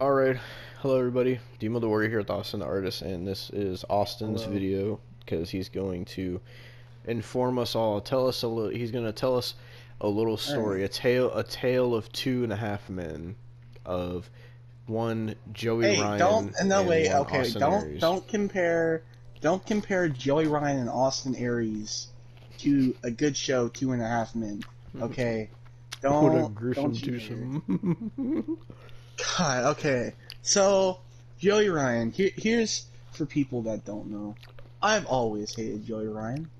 Alright, hello everybody. Demo the Warrior here with Austin the Artist, and this is Austin's Hello. video because he's going to inform us all. Tell us a little. He's going to tell us a little story, a tale, a tale of two and a half men, of one Joey Hey, Ryan. don't no and wait, okay, Austin don't Aries. don't compare don't compare Joey Ryan and Austin Aries to a good show, Two and a Half Men. Okay, don't What a gruesome don't you dare. twosome. God, okay. So Joey Ryan, here, here's for people that don't know. I've always hated Joey Ryan.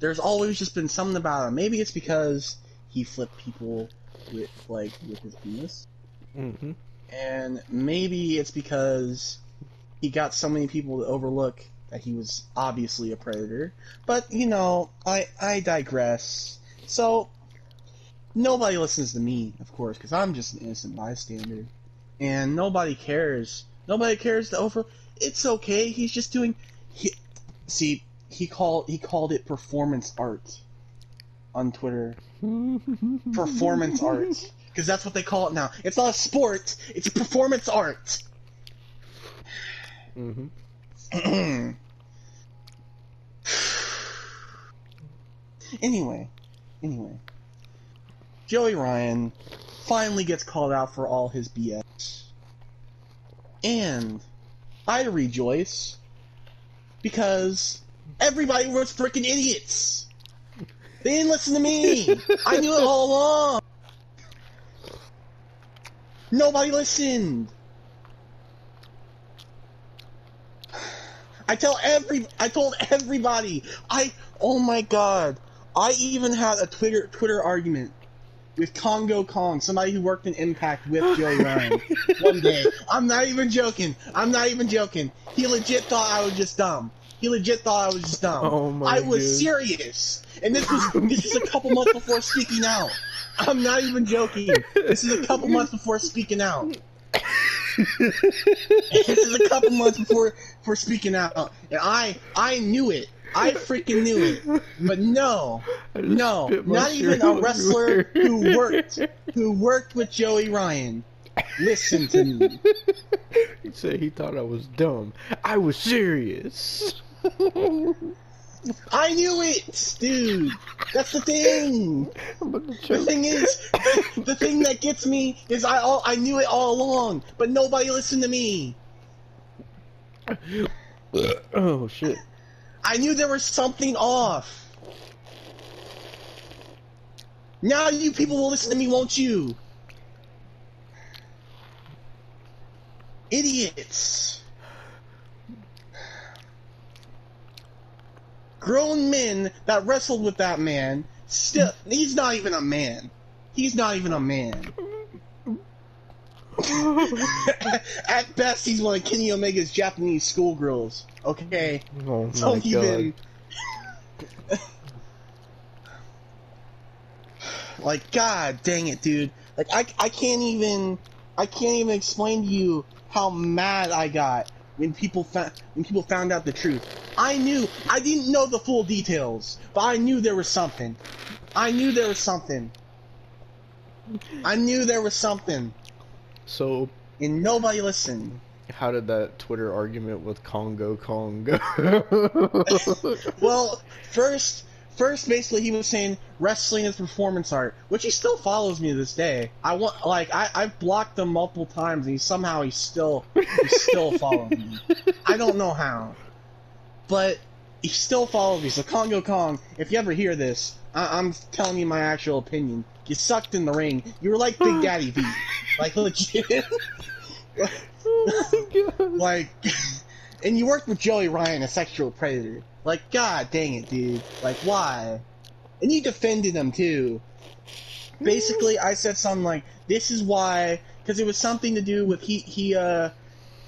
There's always just been something about him. Maybe it's because he flipped people with like with his penis. hmm and maybe it's because he got so many people to overlook that he was obviously a predator. But you know, I I digress. So nobody listens to me, of course, because I'm just an innocent bystander, and nobody cares. Nobody cares to over. It's okay. He's just doing. He, see, he called he called it performance art on Twitter performance art because that's what they call it now. It's not a sport; it's performance art. hmm anyway, anyway, Joey Ryan finally gets called out for all his BS, and I rejoice because everybody was freaking idiots. They didn't listen to me. I knew it all along. Nobody listened. I tell every I told everybody. I oh my god. I even had a Twitter Twitter argument with Kongo Kong, somebody who worked in Impact with Joey Ryan one day. I'm not even joking. I'm not even joking. He legit thought I was just dumb. He legit thought I was just dumb. Oh my I was dude. serious. And this was this is a couple months before speaking out. I'm not even joking. This is a couple months before speaking out. this is a couple months before before speaking out. And I I knew it. I freaking knew it. But no, no, not even a wrestler who worked who worked with Joey Ryan. Listen to me. He said he thought I was dumb. I was serious. I knew it, dude. That's the thing. I'm about to The thing is, the, the thing that gets me is I all I knew it all along, but nobody listened to me. oh shit. I knew there was something off. Now you people will listen to me, won't you? Idiots. Grown men that wrestled with that man, still, he's not even a man. He's not even a man. At best, he's one of Kenny Omega's Japanese schoolgirls. Okay? Oh my even. god. like, god dang it, dude. Like, I, I can't even. I can't even explain to you how mad I got when people found when people found out the truth. I knew I didn't know the full details, but I knew there was something. I knew there was something. I knew there was something, So, and nobody listened. how did that Twitter argument with Kongo Kong go? Well, first, first, basically, he was saying wrestling is performance art, which he still follows me to this day. I want, like, I, I've blocked him multiple times, and he somehow he's still, he's still following me. I don't know how, but he still follows me. So Congo Kong, if you ever hear this, I, I'm telling you my actual opinion. You sucked in the ring. You were like Big Daddy V, like legit. oh like and you worked with Joey Ryan, a sexual predator. Like, god dang it, dude. Like, why? And you defended him too. Basically, I said something like, "This is why," because it was something to do with he he uh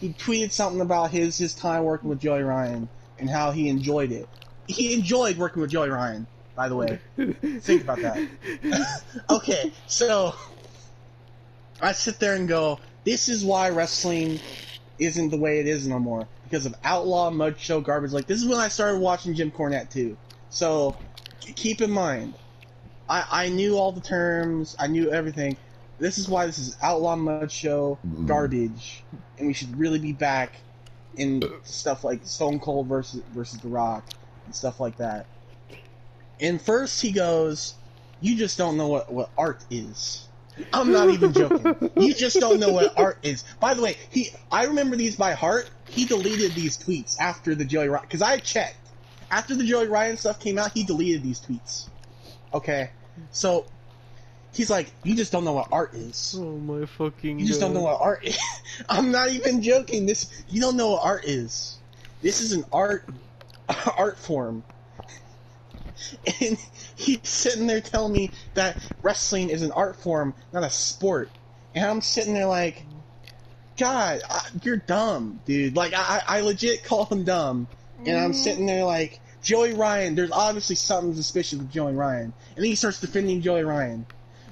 he tweeted something about his his time working with Joey Ryan and how he enjoyed it. He enjoyed working with Joey Ryan, by the way. Think about that. okay, so I sit there and go, this is why wrestling isn't the way it is no more. Because of outlaw mud show garbage. Like, this is when I started watching Jim Cornette, too. So, keep in mind, I, I knew all the terms, I knew everything, This is why this is Outlaw Mud Show mm-hmm. garbage, and we should really be back in stuff like Stone Cold versus versus The Rock and stuff like that. And first he goes, "You just don't know what what art is." I'm not even joking. You just don't know what art is. By the way, he I remember these by heart. He deleted these tweets after the Joey Ryan because I checked. After the Joey Ryan stuff came out, he deleted these tweets. Okay, so he's like, "You just don't know what art is. Oh my fucking. You just don't know what art is." I'm not even joking. This you don't know what art is. This is an art art form. And he's sitting there telling me that wrestling is an art form, not a sport. And I'm sitting there like, God, I, you're dumb, dude. Like, I, I legit call him dumb. And I'm sitting there like, Joey Ryan, there's obviously something suspicious with Joey Ryan. And then he starts defending Joey Ryan.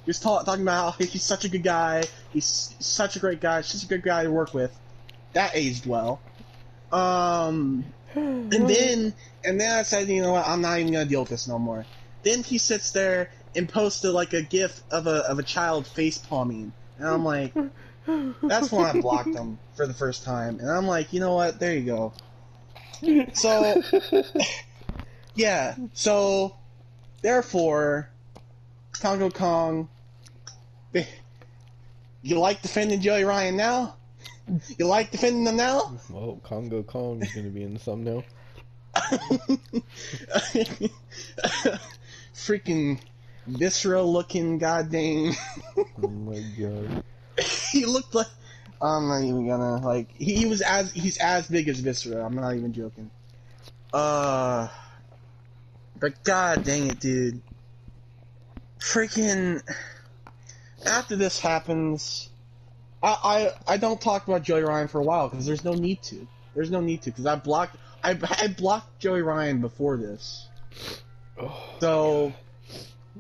Just ta- talking about how he's such a good guy, he's such a great guy, such a good guy to work with. That aged well. Um, and then, and then I said, you know what, I'm not even gonna deal with this no more. Then he sits there and posted like a gif of a of a child face palming, and I'm like, that's when I blocked him for the first time, and I'm like, you know what, there you go. So, yeah, so therefore, Kongo Kong, you like defending Joey Ryan now? You like defending them now? Well, Kongo Kong is gonna be in the thumbnail. Freaking visceral looking goddamn. Oh my god. he looked like. I'm not even gonna like. He, he was as he's as big as Viscera. I'm not even joking. Uh, but god dang it, dude. Freaking. After this happens, I I, I don't talk about Joey Ryan for a while because there's no need to. There's no need to because I blocked I I blocked Joey Ryan before this. Oh, So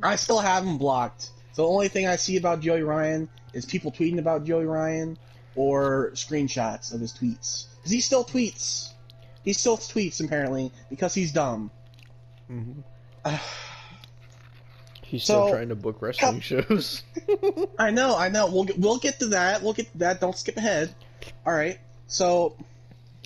I still have him blocked. So the only thing I see about Joey Ryan is people tweeting about Joey Ryan or screenshots of his tweets. Because he still tweets. He still tweets apparently because he's dumb. mhm. Uh, He's still trying to book wrestling shows. I know, I know. We'll get, we'll get to that. We'll get to that. Don't skip ahead. All right. So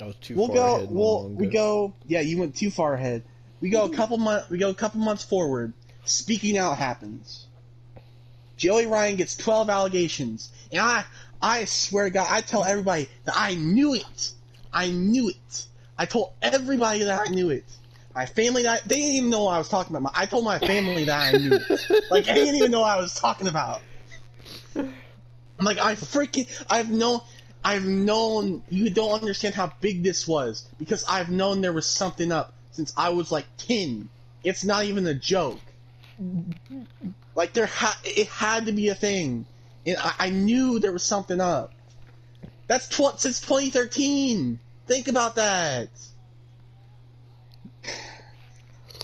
I was too we'll far go. ahead. We'll we go. Yeah, you went too far ahead. We go a couple months. We go a couple months forward. Speaking out happens. Joey Ryan gets 12 allegations, and I I swear to God, I tell everybody that I knew it. I knew it. I told everybody that I knew it. My family that they didn't even know what I was talking about. My, I told my family that I knew. Like I didn't even know what I was talking about. I'm like I freaking I've known I've known you don't understand how big this was because I've known there was something up since I was like 10. It's not even a joke. Like there ha- it had to be a thing. And I, I knew there was something up. That's tw- since 2013. Think about that.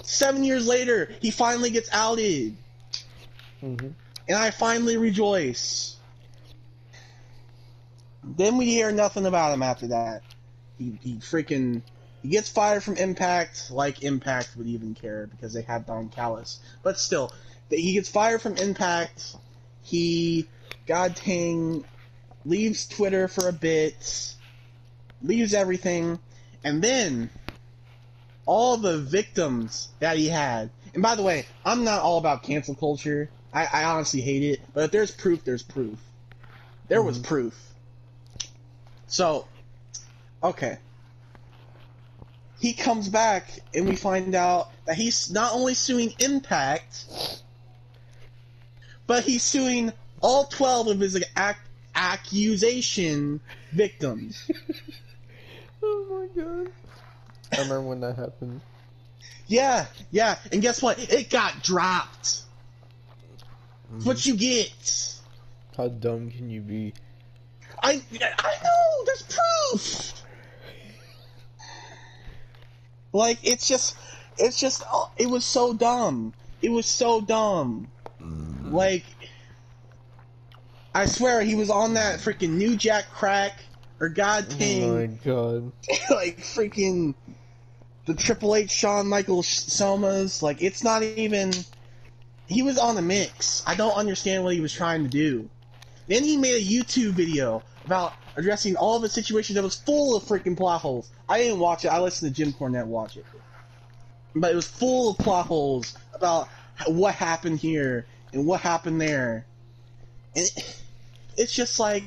Seven years later, he finally gets outed, Mhm. and I finally rejoice. Then we hear nothing about him after that. He, he freaking he gets fired from Impact, like Impact would even care because they have Don Callis. But still, he gets fired from Impact. He, god dang, leaves Twitter for a bit, leaves everything, and then all the victims that he had. And by the way, I'm not all about cancel culture. I, I honestly hate it. But if there's proof, there's proof. There was Mhm. proof. So, okay. He comes back, and we find out that he's not only suing Impact, but he's suing all 12 of his ac- accusation victims. Oh my god. I remember when that happened. Yeah, yeah, and guess what? It got dropped. Mm-hmm. That's what you get. How dumb can you be? I I know. There's proof. Like it's just, it's just. oh, It was so dumb. It was so dumb. Mm-hmm. Like, I swear he was on that freaking New Jack crack or God thing. Oh my god. like freaking the Triple H Shawn Michaels Somas. Like it's not even. He was on the mix. I don't understand what he was trying to do. Then he made a YouTube video about addressing all the situations that was full of freaking plot holes. I didn't watch it. I listened to Jim Cornette watch it, but it was full of plot holes about what happened here and what happened there, and it, it's just like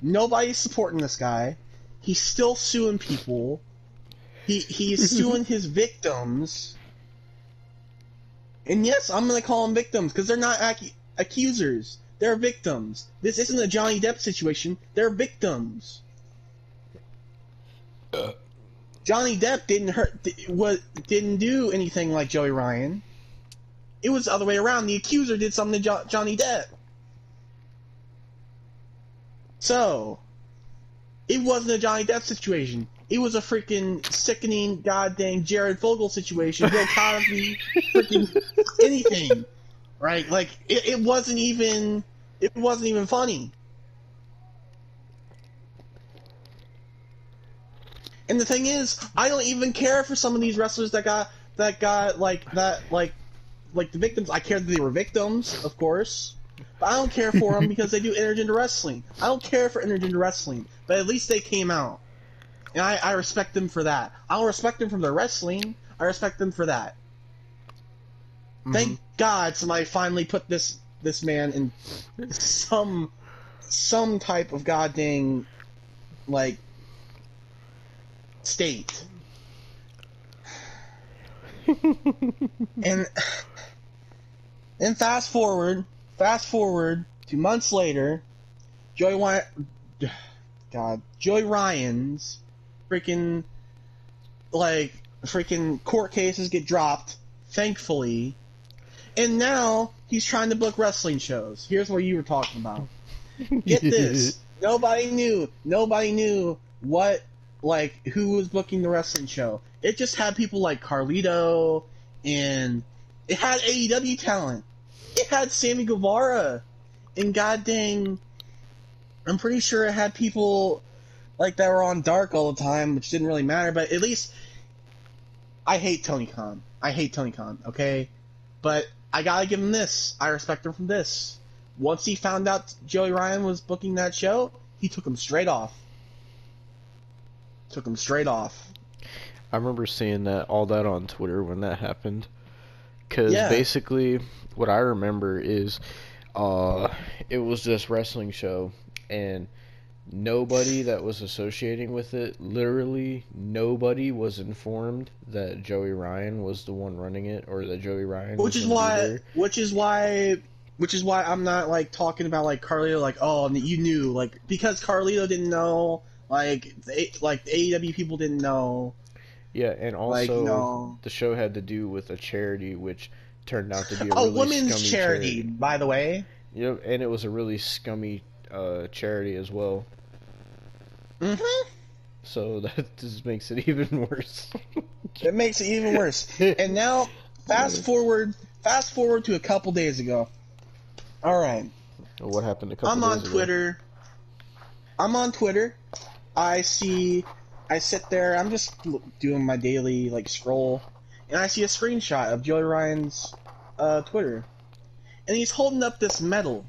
nobody's supporting this guy. He's still suing people. He he's suing his victims. And yes, I'm gonna call them victims because they're not ac- accusers. They're victims. This isn't a Johnny Depp situation. They're victims. Uh. Johnny Depp didn't hurt. What didn't do anything like Joey Ryan. It was the other way around. The accuser did something to jo- Johnny Depp. So, it wasn't a Johnny Depp situation. It was a freaking sickening, goddamn Jared Fogle situation. Bill Cosby, freaking anything, right? Like it, it wasn't even. It wasn't even funny. And the thing is, I don't even care for some of these wrestlers that got that got like that like like the victims. I care that they were victims, of course. But I don't care for them because they do intergender wrestling. I don't care for intergender wrestling, but at least they came out. And I, I respect them for that. I don't respect them from their wrestling. I respect them for that. Mm-hmm. Thank God somebody finally put this this man in some some type of goddamn like state. and then fast forward, fast forward to months later, Joey Ryan, God, Joey Ryan's freaking like freaking court cases get dropped, thankfully, and now he's trying to book wrestling shows. Here's what you were talking about. Get this. Nobody knew. Nobody knew what like who was booking the wrestling show. It just had people like Carlito and it had AEW talent. It had Sammy Guevara and god dang I'm pretty sure it had people like that were on dark all the time, which didn't really matter, but at least I hate Tony Khan. I hate Tony Khan, okay? But I gotta give him this. I respect him from this. Once he found out Joey Ryan was booking that show, he took him straight off. Took him straight off. I remember seeing that all that on Twitter when that happened. Cause Yeah. basically, what I remember is, uh, it was this wrestling show, and nobody that was associating with it, literally nobody was informed that Joey Ryan was the one running it, or that Joey Ryan. Which was is the why leader. which is why which is why I'm not like talking about like Carlito like oh you knew like because Carlito didn't know like the, like the AEW people didn't know Yeah, and also like know the show had to do with a charity, which turned out to be a a really women's scummy charity, by the way. Yep, and it was a really scummy uh, charity as well. Mm-hmm. So that just makes it even worse. It makes it even worse. And now, fast forward, fast forward to a couple days ago. All right, what happened a couple days? I'm on days ago? Twitter. I'm on Twitter. I see. I sit there. I'm just doing my daily like scroll, and I see a screenshot of Joey Ryan's uh, Twitter, and he's holding up this medal.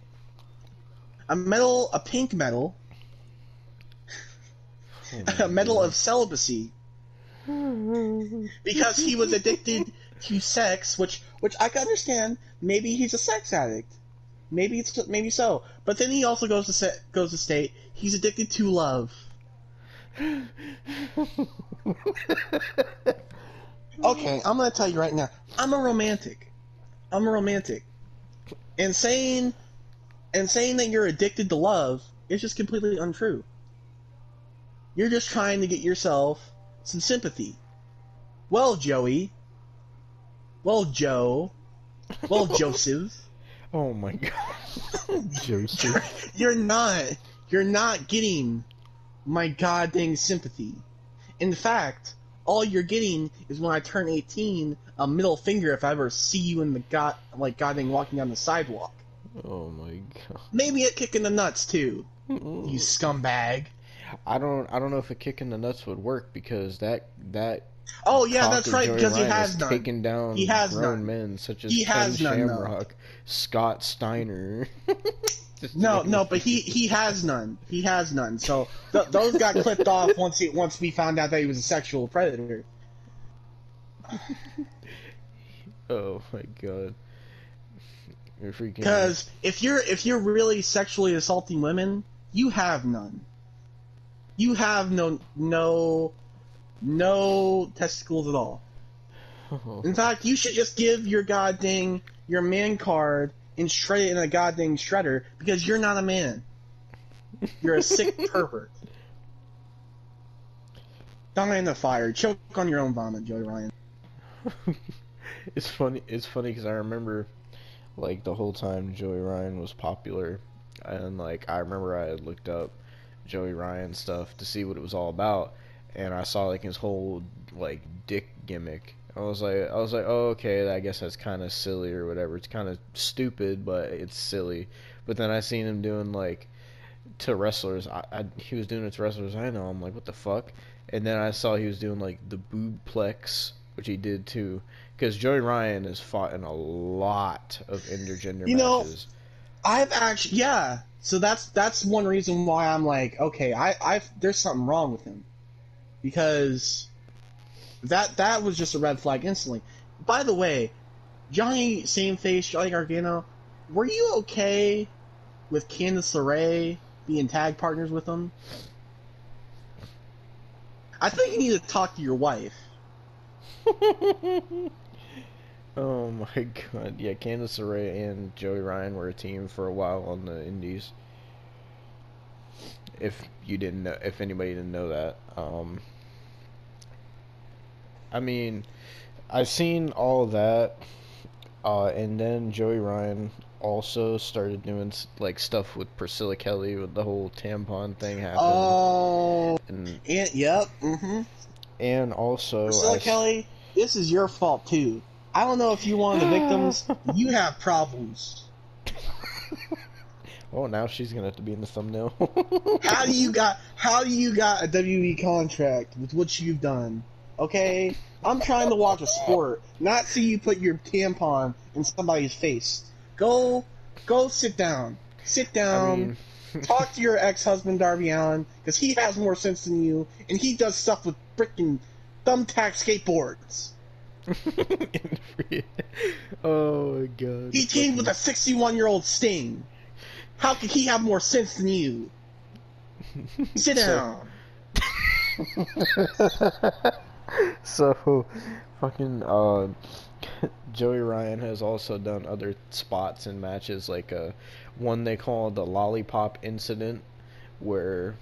A medal, a pink medal, my a medal of celibacy. because he was addicted to sex, which which I can understand. Maybe he's a sex addict. Maybe it's maybe so. But then he also goes to say, goes to state he's addicted to love. Okay, I'm gonna tell you right now. I'm a romantic. I'm a romantic. And saying and saying that you're addicted to love is just completely untrue. You're just trying to get yourself some sympathy. Well, Joey. Well, Joe. Well, Joseph. oh my god, Joseph. You're not. You're not getting my goddamn sympathy. In fact, all you're getting is when I turn 18, a middle finger if I ever see you in the god like goddamn walking down the sidewalk. Oh my god. Maybe a kick in the nuts too, you scumbag. I don't. I don't know if a kick in the nuts would work because that that. Oh yeah, that's right because he has none. taken down He has grown none. men such as He Ken has none. Shamrock, Scott Steiner. No, no, but he he has none. He has none. So th- those got clipped off once he once we found out that he was a sexual predator. Oh my god. You're freaking. Because if you're if you're really sexually assaulting women, you have none. You have no no no testicles at all. In fact, you should just give your goddamn your man card and shred it in a goddamn shredder because you're not a man. You're a sick pervert. Die in the fire. Choke on your own vomit, Joey Ryan. it's funny. It's funny because I remember, like the whole time Joey Ryan was popular, and like I remember I had looked up Joey Ryan stuff to see what it was all about, and I saw like his whole like dick gimmick. I was like, I was like, oh okay, I guess that's kind of silly or whatever. It's kind of stupid, but it's silly. But then I seen him doing like to wrestlers. I, I he was doing it to wrestlers. I know. I'm like, what the fuck? And then I saw he was doing like the boobplex, which he did too. Because Joey Ryan has fought in a lot of intergender You know. I've actually yeah. So that's that's one reason why I'm like, okay, I I there's something wrong with him. Because that that was just a red flag instantly. By the way, Johnny Same Face, Johnny Gargano, were you okay with Candice LeRae being tag partners with him? I think you need to talk to your wife. oh my god! Yeah, Candice LeRae and Joey Ryan were a team for a while on the Indies. If you didn't know, if anybody didn't know that, um, I mean, I've seen all of that, uh, and then Joey Ryan also started doing like stuff with Priscilla Kelly with the whole tampon thing happened, Oh, and and, yep. Mm-hmm. and also Priscilla I Kelly, this is your fault too. I don't know if you're one of the victims. you have problems. Oh, now she's gonna have to be in the thumbnail. How do you got? How do you got a WWE contract with what you've done? Okay, I'm trying to watch a sport, not see you put your tampon in somebody's face. Go, go, sit down. Sit I down. mean, talk to your ex-husband Darby Allin because he has more sense than you, and he does stuff with freaking thumbtack skateboards. oh my god. He came with a 61-year-old Sting. How could he have more sense than you? Sit So- down. so, fucking uh, Joey Ryan has also done other spots and matches, like uh, one they call the lollipop incident, where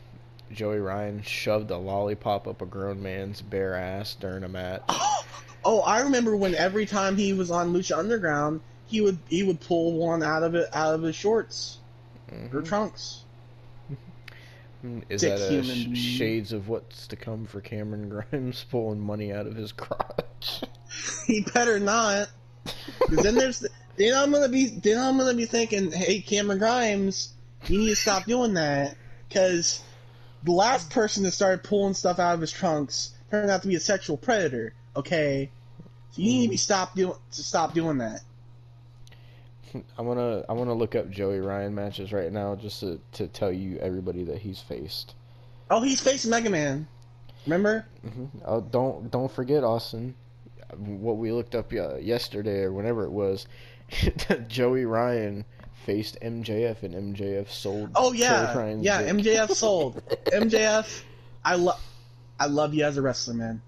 Joey Ryan shoved a lollipop up a grown man's bare ass during a match. Oh, I remember when every time he was on Lucha Underground, he would he would pull one out of it out of his shorts or Mhm. trunks. Is Dick that human sh- shades of what's to come for Cameron Grimes pulling money out of his crotch? He better not, because then there's then I'm gonna be then I'm gonna be thinking, hey Cameron Grimes, you need to stop doing that, because the last person that started pulling stuff out of his trunks turned out to be a sexual predator. Okay, so you need to stop doing to stop doing that. I wanna I wanna look up Joey Ryan matches right now just to, to tell you everybody that he's faced. Oh, he's faced Mega Man. Remember? hmm Oh, don't don't forget Austin, what we looked up uh, yesterday or whenever it was. Joey Ryan faced MJF and MJF sold. Oh Joey yeah, Ryan's yeah. dick. MJF sold. MJF, I love, I love you as a wrestler, man.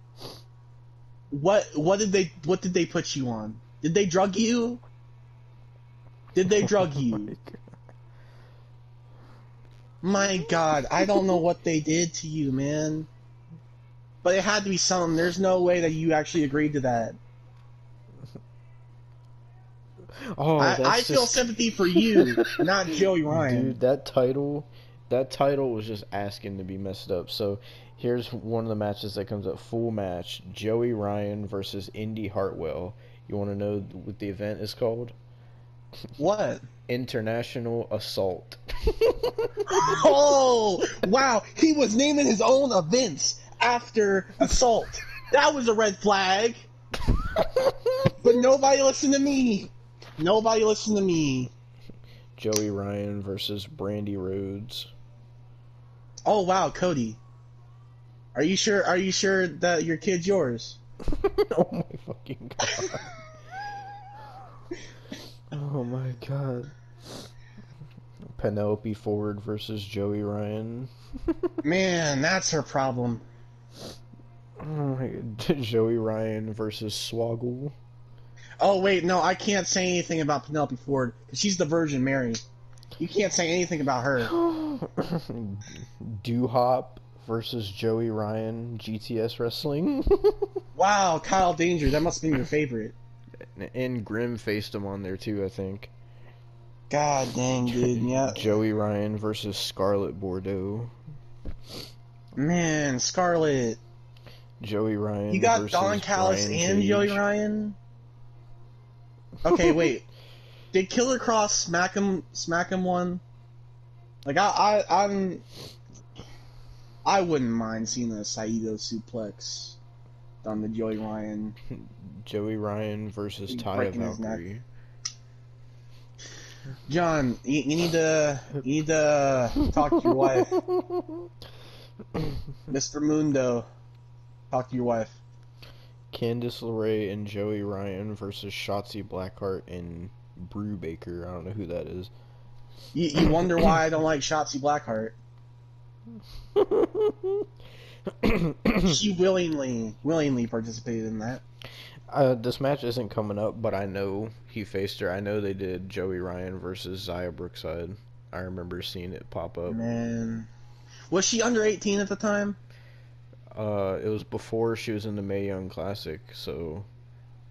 What what did they what did they put you on? Did they drug you? Did they drug Oh my you? God. My God, I don't know what they did to you, man. But it had to be something. There's no way that you actually agreed to that. Oh, I, I feel just- sympathy for you, not Joey Ryan. Dude, that title, that title was just asking to be messed up. So here's one of the matches that comes up full match: Joey Ryan versus Indi Hartwell. You want to know what the event is called? What? International Assault. Oh, wow. He was naming his own events after assault. That was a red flag. But nobody listened to me. Nobody listened to me. Joey Ryan versus Brandi Rhodes. Oh wow, Cody. Are you sure? Are you sure that your kid's yours? oh my fucking god. oh my god. Penelope Ford versus Joey Ryan. Man, that's her problem. Oh my god. Joey Ryan versus Swoggle. Oh wait, no, I can't say anything about Penelope Ford she's the Virgin Mary. You can't say anything about her. Do hop versus Joey Ryan, GTS Wrestling. wow, Kyle Danger, that must be your favorite. And Grim faced him on there too, I think. God dang, dude, yeah. Joey Ryan versus Scarlett Bordeaux. Man, Scarlett. Joey Ryan. You got Don Callis Brian and Cage. Joey Ryan. Okay, wait. Did Killer Kross smack him? Smack him one? Like I, I, I'm. I wouldn't mind seeing a Saito suplex on the Joey Ryan. Joey Ryan versus Taya Valkyrie. John, you, you, need to you need to uh, talk to your wife, Mr. Mundo. Talk to your wife. Candice LeRae and Joey Ryan versus Shotzi Blackheart and Brew Baker. I don't know who that is. You, you wonder why I don't like Shotzi Blackheart. She willingly, willingly participated in that. Uh, this match isn't coming up, but I know he faced her. I know they did Joey Ryan versus Xia Brookside. I remember seeing it pop up. Man, was she under eighteen at the time? Uh, it was before she was in the Mae Young Classic, so.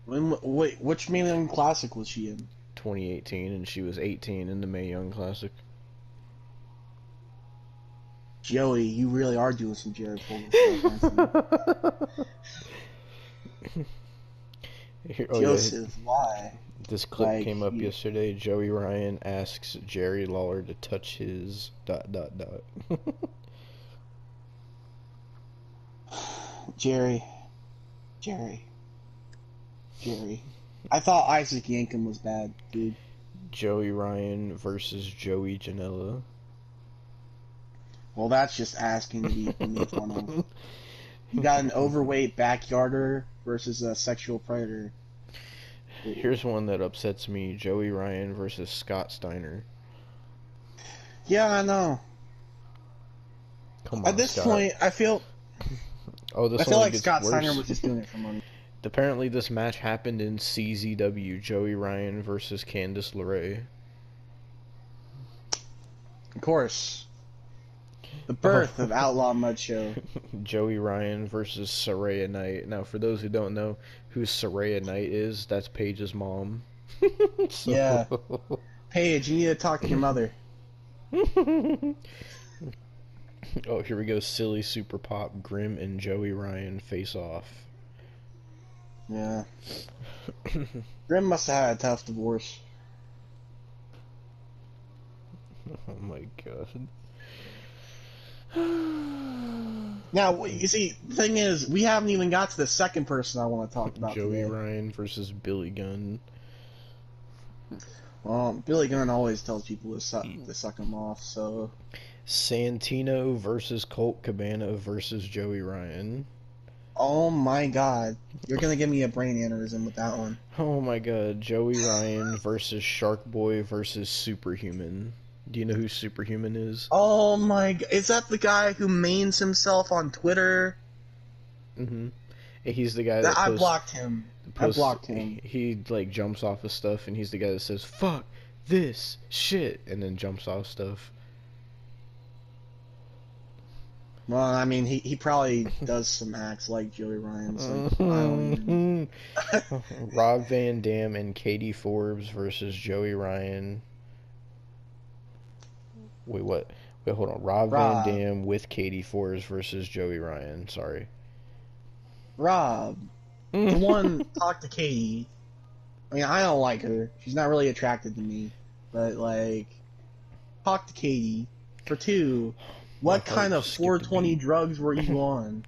When, wait, which Mae Young Classic was she in? 2018, and she was 18 in the Mae Young Classic. Joey, you really are doing some Jared Here, oh, Joseph, yeah. why? This clip like, came up you... yesterday. Joey Ryan asks Jerry Lawler to touch his dot dot dot. Jerry, Jerry, Jerry. I thought Isaac Yankem was bad, dude. Joey Ryan versus Joey Janela. Well, that's just asking to be made fun of. You got an overweight backyarder versus a sexual predator. Here's one that upsets me: Joey Ryan versus Scott Steiner. Yeah, I know. Come on, At this Scott. point, I feel Oh, this I feel like Scott worse. Steiner was just doing it for money. Apparently, this match happened in CZW: Joey Ryan versus Candice LeRae. Of course, the birth oh. of Outlaw Mud Show. Joey Ryan versus Saraya Knight. Now, for those who don't know who Saraya Knight is, that's Paige's mom. so... Yeah, Paige, you need to talk to your mother. Oh, here we go. Silly Super Pop, Grim, and Joey Ryan face off. Yeah. Grim must have had a tough divorce. Oh my god. Now, you see, the thing is, we haven't even got to the second person I want to talk about. Joey today. Ryan versus Billy Gunn. Well, Billy Gunn always tells people to suck, to suck him off, so. Santino versus Colt Cabana versus Joey Ryan. Oh my god. You're gonna give me a brain aneurysm with that one. Oh my god. Joey Ryan versus Shark Boy versus Superhuman. Do you know who Superhuman is? Oh my god. Is that the guy who mains himself on Twitter? Mm hmm. He's the guy that, that posts, I blocked him. Posts, I blocked him. He, he like jumps off of stuff and he's the guy that says, fuck this shit and then jumps off stuff. Well, I mean, he, he probably does some acts like Joey Ryan. So Rob Van Dam and Katie Forbes versus Joey Ryan. Wait, what? Wait, hold on. Rob, Rob. Van Dam with Katie Forbes versus Joey Ryan. Sorry. Rob, the one talk to Katie. I mean, I don't like her. She's not really attracted to me. But like, talk to Katie. For two, what kind of 420 drugs were you on?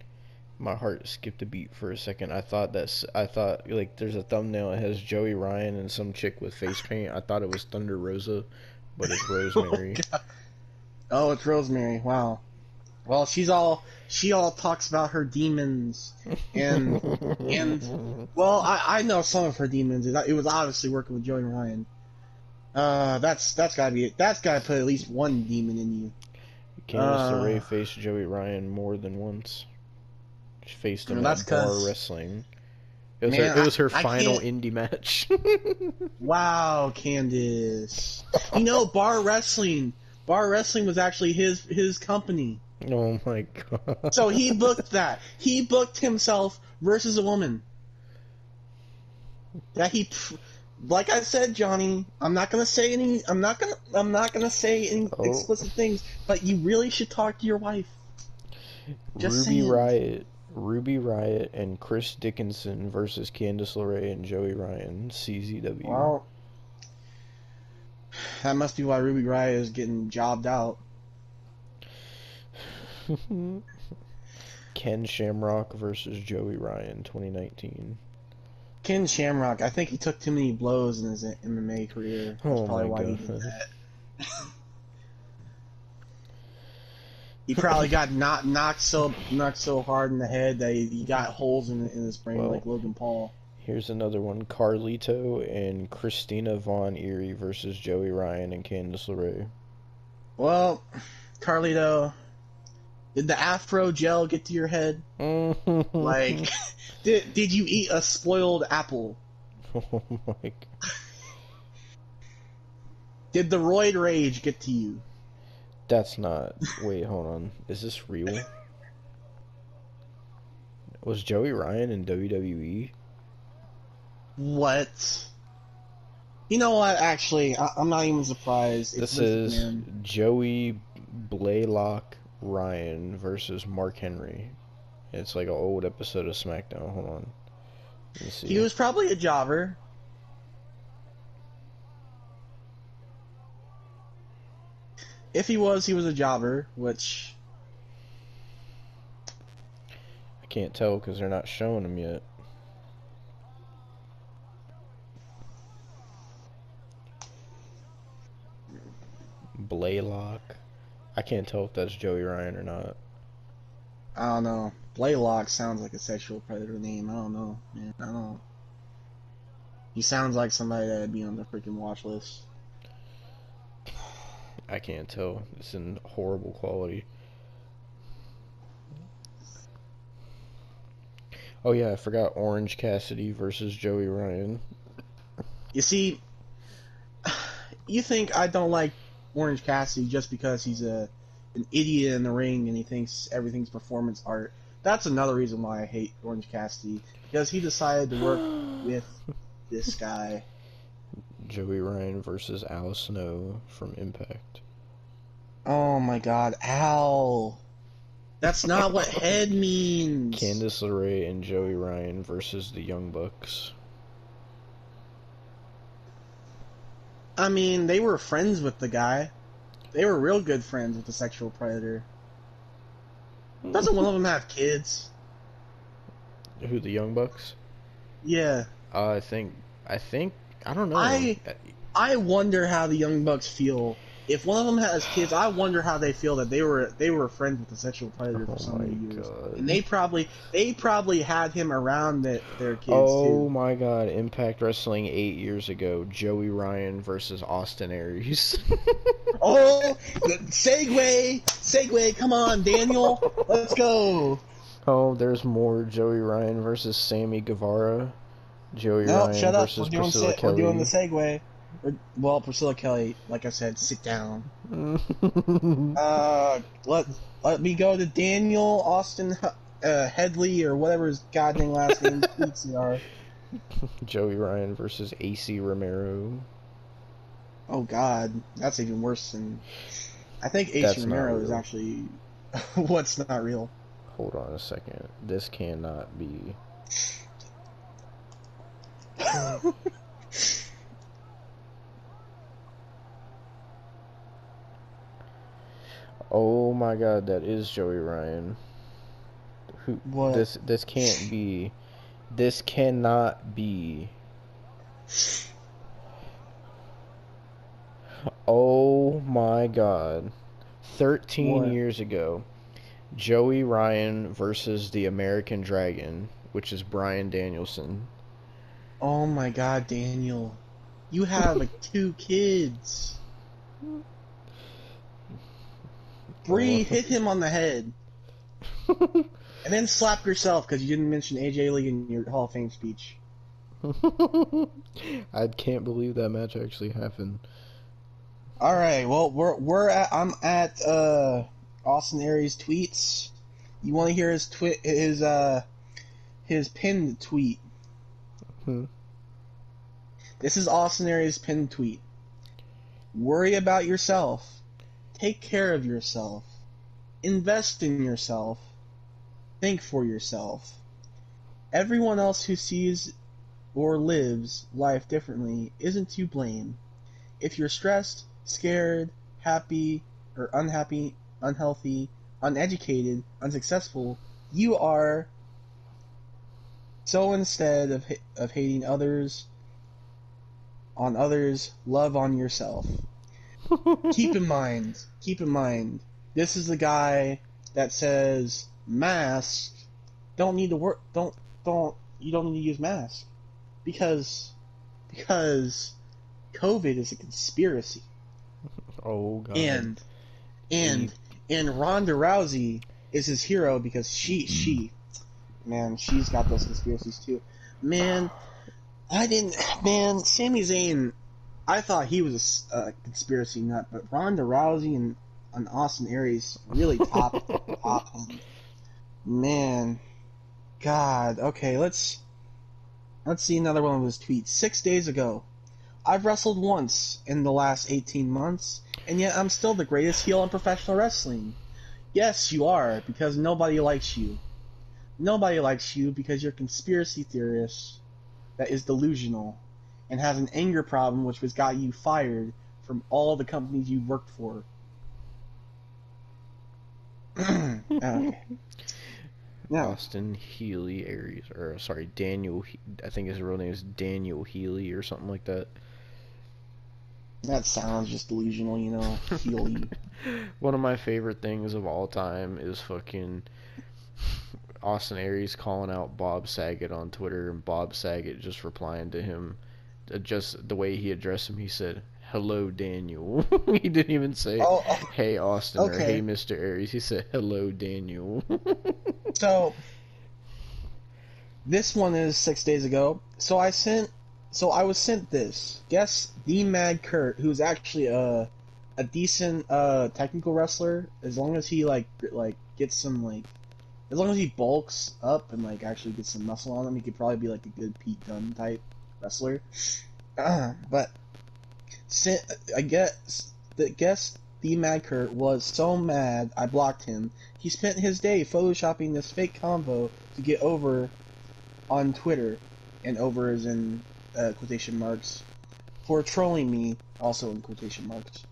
My heart skipped a beat for a second. I thought that's I thought like there's a thumbnail that has Joey Ryan and some chick with face paint. I thought it was Thunder Rosa, but it's oh, Rosemary. Oh, it's Rosemary. Wow. Well, she's all she all talks about her demons and and well, I, I know some of her demons. It, was obviously working with Joey Ryan. Uh, that's that's gotta be it. That's gotta put at least one demon in you. Candice Uh, LeRae faced Joey Ryan more than once. She faced him at bar wrestling. It was Man, her, it was her I- I final can't- indie match. Wow, Candice. You know, bar wrestling. Bar wrestling was actually his his company. oh my god. So he booked that. He booked himself versus a woman. That he, like I said, Johnny. I'm not gonna say any. I'm not gonna. I'm not gonna say any Oh. explicit things. But you really should talk to your wife. Just Ruby saying. Riot, Ruby Riot, and Chris Dickinson versus Candice LeRae and Joey Ryan, CZW. Well, that must be why Ruby Riot is getting jobbed out. Ken Shamrock versus Joey Ryan, 2019. Ken Shamrock. I think he took too many blows in his MMA career. That's Oh probably my why he God. did that. he probably got knocked knocked so knocked so hard in the head that he, he got holes in, in his brain Well. like Logan Paul. Here's another one: Carlito and Christina Von Eerie versus Joey Ryan and Candice LeRae. Well, Carlito, did the Afro gel get to your head? Like, did did you eat a spoiled apple? oh my god. Did the roid rage get to you? That's not. Wait, hold on. Is this real? Was Joey Ryan in? WWE? What? You know what? Actually, I, I'm not even surprised. It's This is McMahon. Joey Blaylock Ryan versus Mark Henry. It's like an old episode of SmackDown. Hold on. Let me see. He was probably a jobber. If he was, he was a jobber, which I can't tell because they're not showing him yet. Blaylock. I can't tell if that's Joey Ryan or not. I don't know. Blaylock sounds like a sexual predator name. I don't know, man. I don't. He sounds like somebody that'd be on the freaking watch list. I can't tell. It's in horrible quality. Oh yeah, I forgot Orange Cassidy versus Joey Ryan. You see, you think I don't like Orange Cassidy just because he's a an idiot in the ring and he thinks everything's performance art. That's another reason why I hate Orange Cassidy because he decided to work with this guy. Joey Ryan versus Al Snow from Impact. Oh my God, Al! That's not what head means. Candice LeRae and Joey Ryan versus the Young Bucks. I mean, they were friends with the guy. They were real good friends with the sexual predator. Doesn't one of them have kids? Who the Young Bucks? Yeah. Uh, I think. I think. I don't know. I- I wonder how the young bucks feel. If one of them has kids, I wonder how they feel that they were they were friends with the sexual predator Oh for so oh many years, God. and they probably they probably had him around the, their kids Oh too. my God! Impact Wrestling eight years ago. Joey Ryan versus Austin Aries. Oh, segue, segue! Come on, Daniel, let's go. oh, there's more. Joey Ryan versus Sammy Guevara. Joey No, Ryan shut up. versus We're doing Priscilla se- we're doing the segue. We're- well, Priscilla Kelly, like I said, sit down. Uh, let let me go to Daniel Austin uh, Headley or whatever his goddamn last name tweets are. Joey Ryan versus AC Romero. Oh God, that's even worse than. I think Ace That's Romero is actually what's not real. Hold on a second. This cannot be. Oh my god, that is Joey Ryan. Who What? this this can't be. This cannot be. Oh my god. 13 What? years ago, Joey Ryan versus the American Dragon, which is Bryan Danielson. Oh my god, Daniel. You have like two kids. Bree, hit him on the head. And then slap yourself because you didn't mention AJ Lee in your Hall of Fame speech. I can't believe that match actually happened. All right, well we're we're at I'm at uh Austin Aries tweets. You want to hear his tweet his uh his pinned tweet. Hmm. This is Austin Aries' pinned tweet. Worry about yourself. Take care of yourself. Invest in yourself. Think for yourself. Everyone else who sees or lives life differently isn't to blame. If you're stressed, scared, happy, or unhappy, unhealthy, uneducated, unsuccessful, you are. So instead of of hating others on others, love on yourself. Keep in mind, keep in mind, this is the guy that says masks don't need to work. Don't don't you don't need to use masks because because COVID is a conspiracy Oh god. and and and Ronda Rousey is his hero because she hmm. she man she's got those conspiracies too. Man, I didn't man Sami Zayn. I thought he was a conspiracy nut, but Ronda Rousey and, and Austin Aries really top top him. Man, God. Okay, let's let's see another one of his tweets. Six days ago, I've wrestled once in the last 18 months, and yet I'm still the greatest heel in professional wrestling. Yes, you are, because nobody likes you. Nobody likes you because you're a conspiracy theorist that is delusional and has an anger problem which has got you fired from all the companies you've worked for. Now, Austin Healy Aries, or sorry, Daniel. I think his real name is Daniel Healy or something like that. that sounds just delusional, you know. Healy. One of my favorite things of all time is fucking Austin Aries calling out Bob Saget on Twitter, and Bob Saget just replying to him, just the way he addressed him. He said, "Hello, Daniel." he didn't even say, Oh, oh, "Hey, Austin" or "Hey, Mister Aries." He said, "Hello, Daniel." So this one is six days ago. So I sent. So I was sent this. Guess the Mad Kurt, who's actually a a decent uh technical wrestler, as long as he like like gets some like, as long as he bulks up and like actually gets some muscle on him, he could probably be like a good Pete Dunne type wrestler. but sent, I guess the guess the Mad Kurt was so mad I blocked him he spent his day photoshopping this fake combo to get over on Twitter, and over is in uh, quotation marks, for trolling me, also in quotation marks.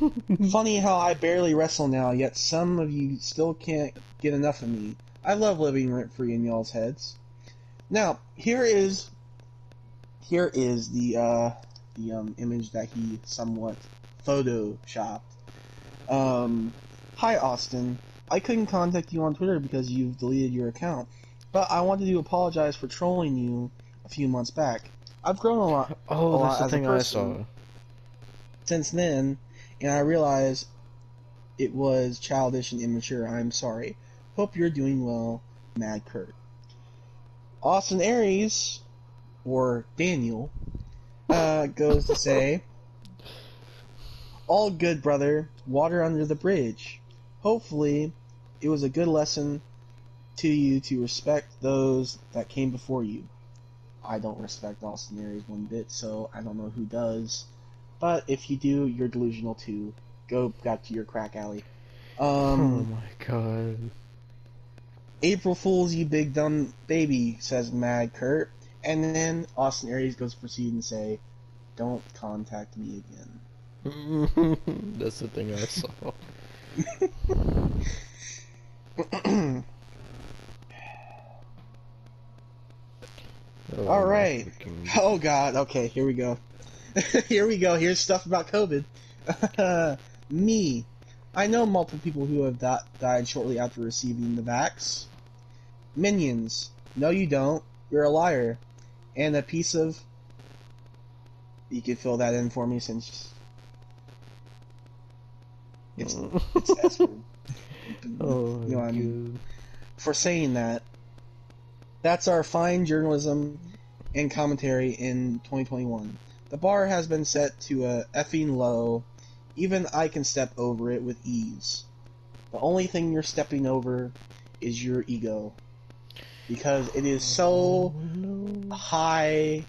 Funny how I barely wrestle now, yet some of you still can't get enough of me. I love living rent free in y'all's heads. Now, here is here is the uh, the um, image that he somewhat photoshopped. Um, hi Austin, I couldn't contact you on Twitter because you've deleted your account, but I wanted to apologize for trolling you a few months back. I've grown a lot oh, Well, that's the as a thing I saw. since then, and I realized it was childish and immature. I'm sorry. Hope you're doing well, Mad Kurt. Austin Aries, or Daniel, uh, goes to say, All good, brother. Water under the bridge. Hopefully, it was a good lesson to you to respect those that came before you. I don't respect Austin Aries one bit, so I don't know who does. But if you do, you're delusional too. Go back to your crack alley. oh Um, my god. April Fools, you big dumb baby, says Mad Kurt. And then Austin Aries goes to proceed and say, Don't contact me again. that's the thing I saw. Oh, All right. Oh, freaking- oh god, okay, here we go. here we go. Here's stuff about COVID. Me. I know multiple people who have di- died shortly after receiving the vax. Minions. No, you don't. You're a liar. And a piece of. You can fill that in for me since. It's, mm. it's desperate. Oh, You know what I mean? For saying that, that's our fine journalism and commentary in 2021. The bar has been set to a effing low. Even I can step over it with ease. The only thing you're stepping over is your ego. Because it is so high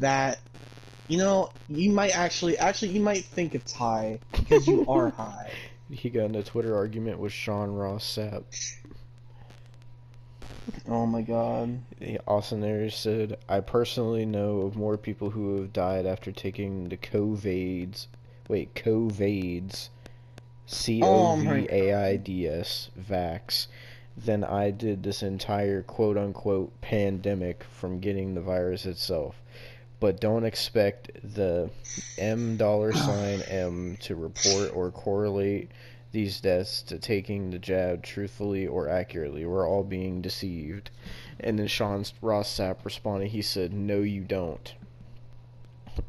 that you know, you might actually actually you might think it's high because you are high. He got in a Twitter argument with Sean Ross Sapp. Oh my god. Austin Aries said, I personally know of more people who have died after taking the COVIDs. Wait, COVIDs. C O V A I D S. Vax. Than I did this entire quote unquote pandemic from getting the virus itself. But don't expect the M dollar sign M to report or correlate these deaths to taking the jab truthfully or accurately. We're all being deceived. And then Sean Ross Sapp responded, he said, No, you don't.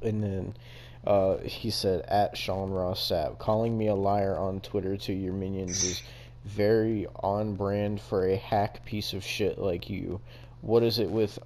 And then uh, he said, At Sean Ross Sapp, calling me a liar on Twitter to your minions is very on brand for a hack piece of shit like you. What is it with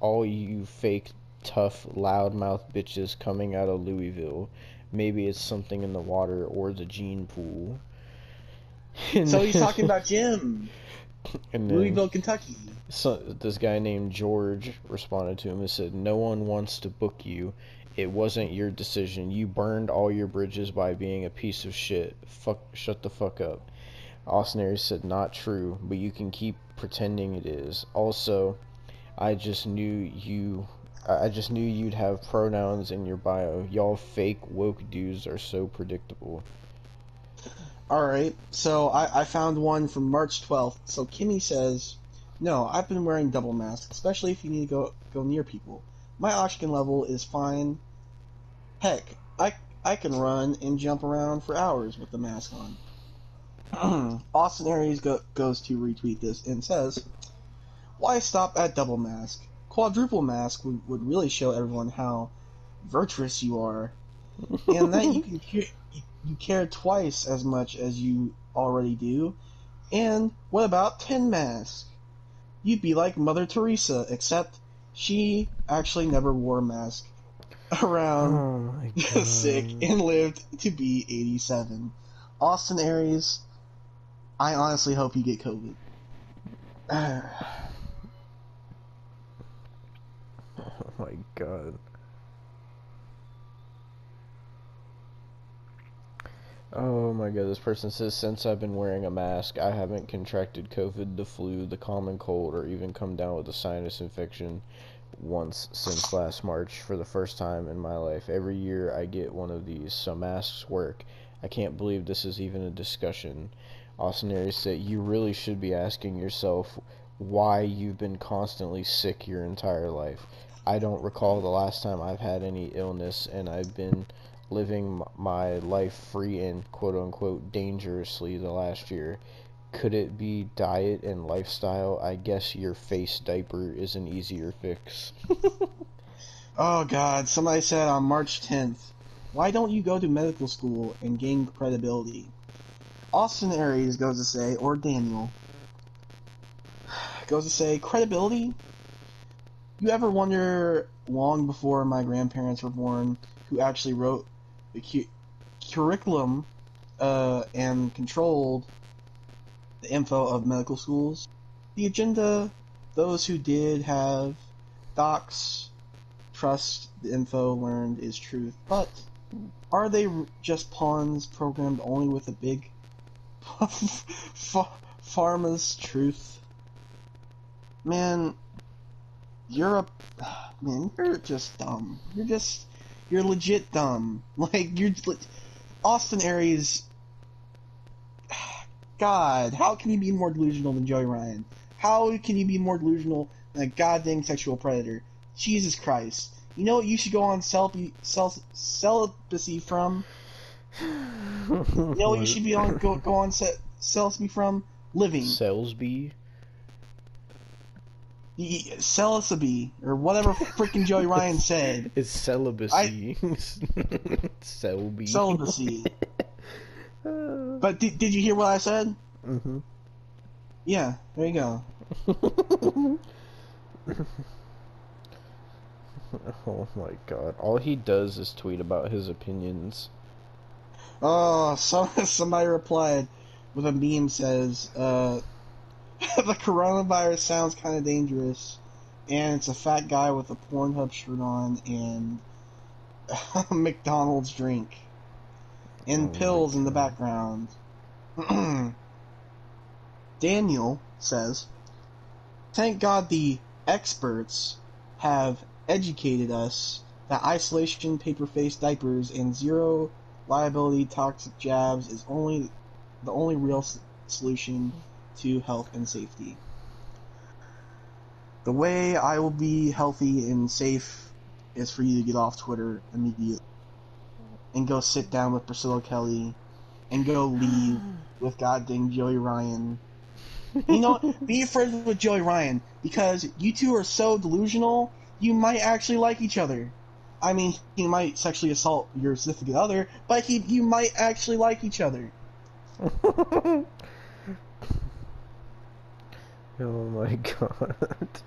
all you fake, tough, loudmouth bitches coming out of Louisville? Maybe it's something in the water or the gene pool. So he's talking about Jim, and Louisville, Kentucky. so this guy named George responded to him and said, "No one wants to book you. It wasn't your decision. You burned all your bridges by being a piece of shit. Fuck, shut the fuck up." Austin said, "Not true, but you can keep pretending it is." Also, I just knew you. I just knew you'd have pronouns in your bio. Y'all fake woke dudes are so predictable. Alright, so I, I found one from March 12th. So Kimmy says, No, I've been wearing double mask, especially if you need to go, go near people. My oxygen level is fine. Heck, I, I can run and jump around for hours with the mask on. Austin Aries go, goes to retweet this and says, Why stop at double mask? Quadruple mask would, would really show everyone how virtuous you are, and that you can cu- you care twice as much as you already do. And what about Ten Mask? You'd be like Mother Teresa, except she actually never wore a mask around Oh sick and lived to be 87. Austin Aries, I honestly hope you get COVID. Oh my god. Oh my god, this person says, since I've been wearing a mask, I haven't contracted COVID, the flu, the common cold, or even come down with a sinus infection once since last March for the first time in my life. Every year I get one of these, so masks work. I can't believe this is even a discussion. Austin Aries said, You really should be asking yourself why you've been constantly sick your entire life. I don't recall the last time I've had any illness, and I've been living my life free and quote unquote dangerously the last year. Could it be diet and lifestyle? I guess your face diaper is an easier fix. Oh god, somebody said on March 10th, why don't you go to medical school and gain credibility? Austin Aries goes to say, or Daniel, goes to say, credibility? You ever wonder, long before my grandparents were born, who actually wrote the cu- curriculum uh, and controlled the info of medical schools? The agenda, those who did have docs, trust the info learned is truth, but are they just pawns programmed only with a big ph- pharma's truth? Man, you're a man. You're just dumb. You're just you're legit dumb. Like you're Austin Aries. God, how can you be more delusional than Joey Ryan? How can you be more delusional than a goddamn sexual predator? Jesus Christ. You know what you should go on celibacy, cel- celibacy from? You know what you should be on go, go on set Salisbury from? Living. Salisbury. Y- Salisbury or whatever freaking Joey Ryan said. It's celibacy. Selby. Celibacy. But did, did you hear what I said? mhm. Yeah, there you go. oh my god. All he does is tweet about his opinions. Oh, so, somebody replied with a meme says, uh, the coronavirus sounds kind of dangerous, and it's a fat guy with a Pornhub shirt on and a McDonald's drink, and Oh pills in the background. Daniel says, Thank God the experts have educated us that isolation, paper face diapers, and zero liability toxic jabs is only the only real solution to health and safety. The way I will be healthy and safe is for you to get off Twitter immediately and go sit down with Priscilla Kelly and go leave with goddamn Joey Ryan. You know, be friends with Joey Ryan because you two are so delusional. You might actually like each other. I mean, he might sexually assault your significant other, but he you might actually like each other. oh my god.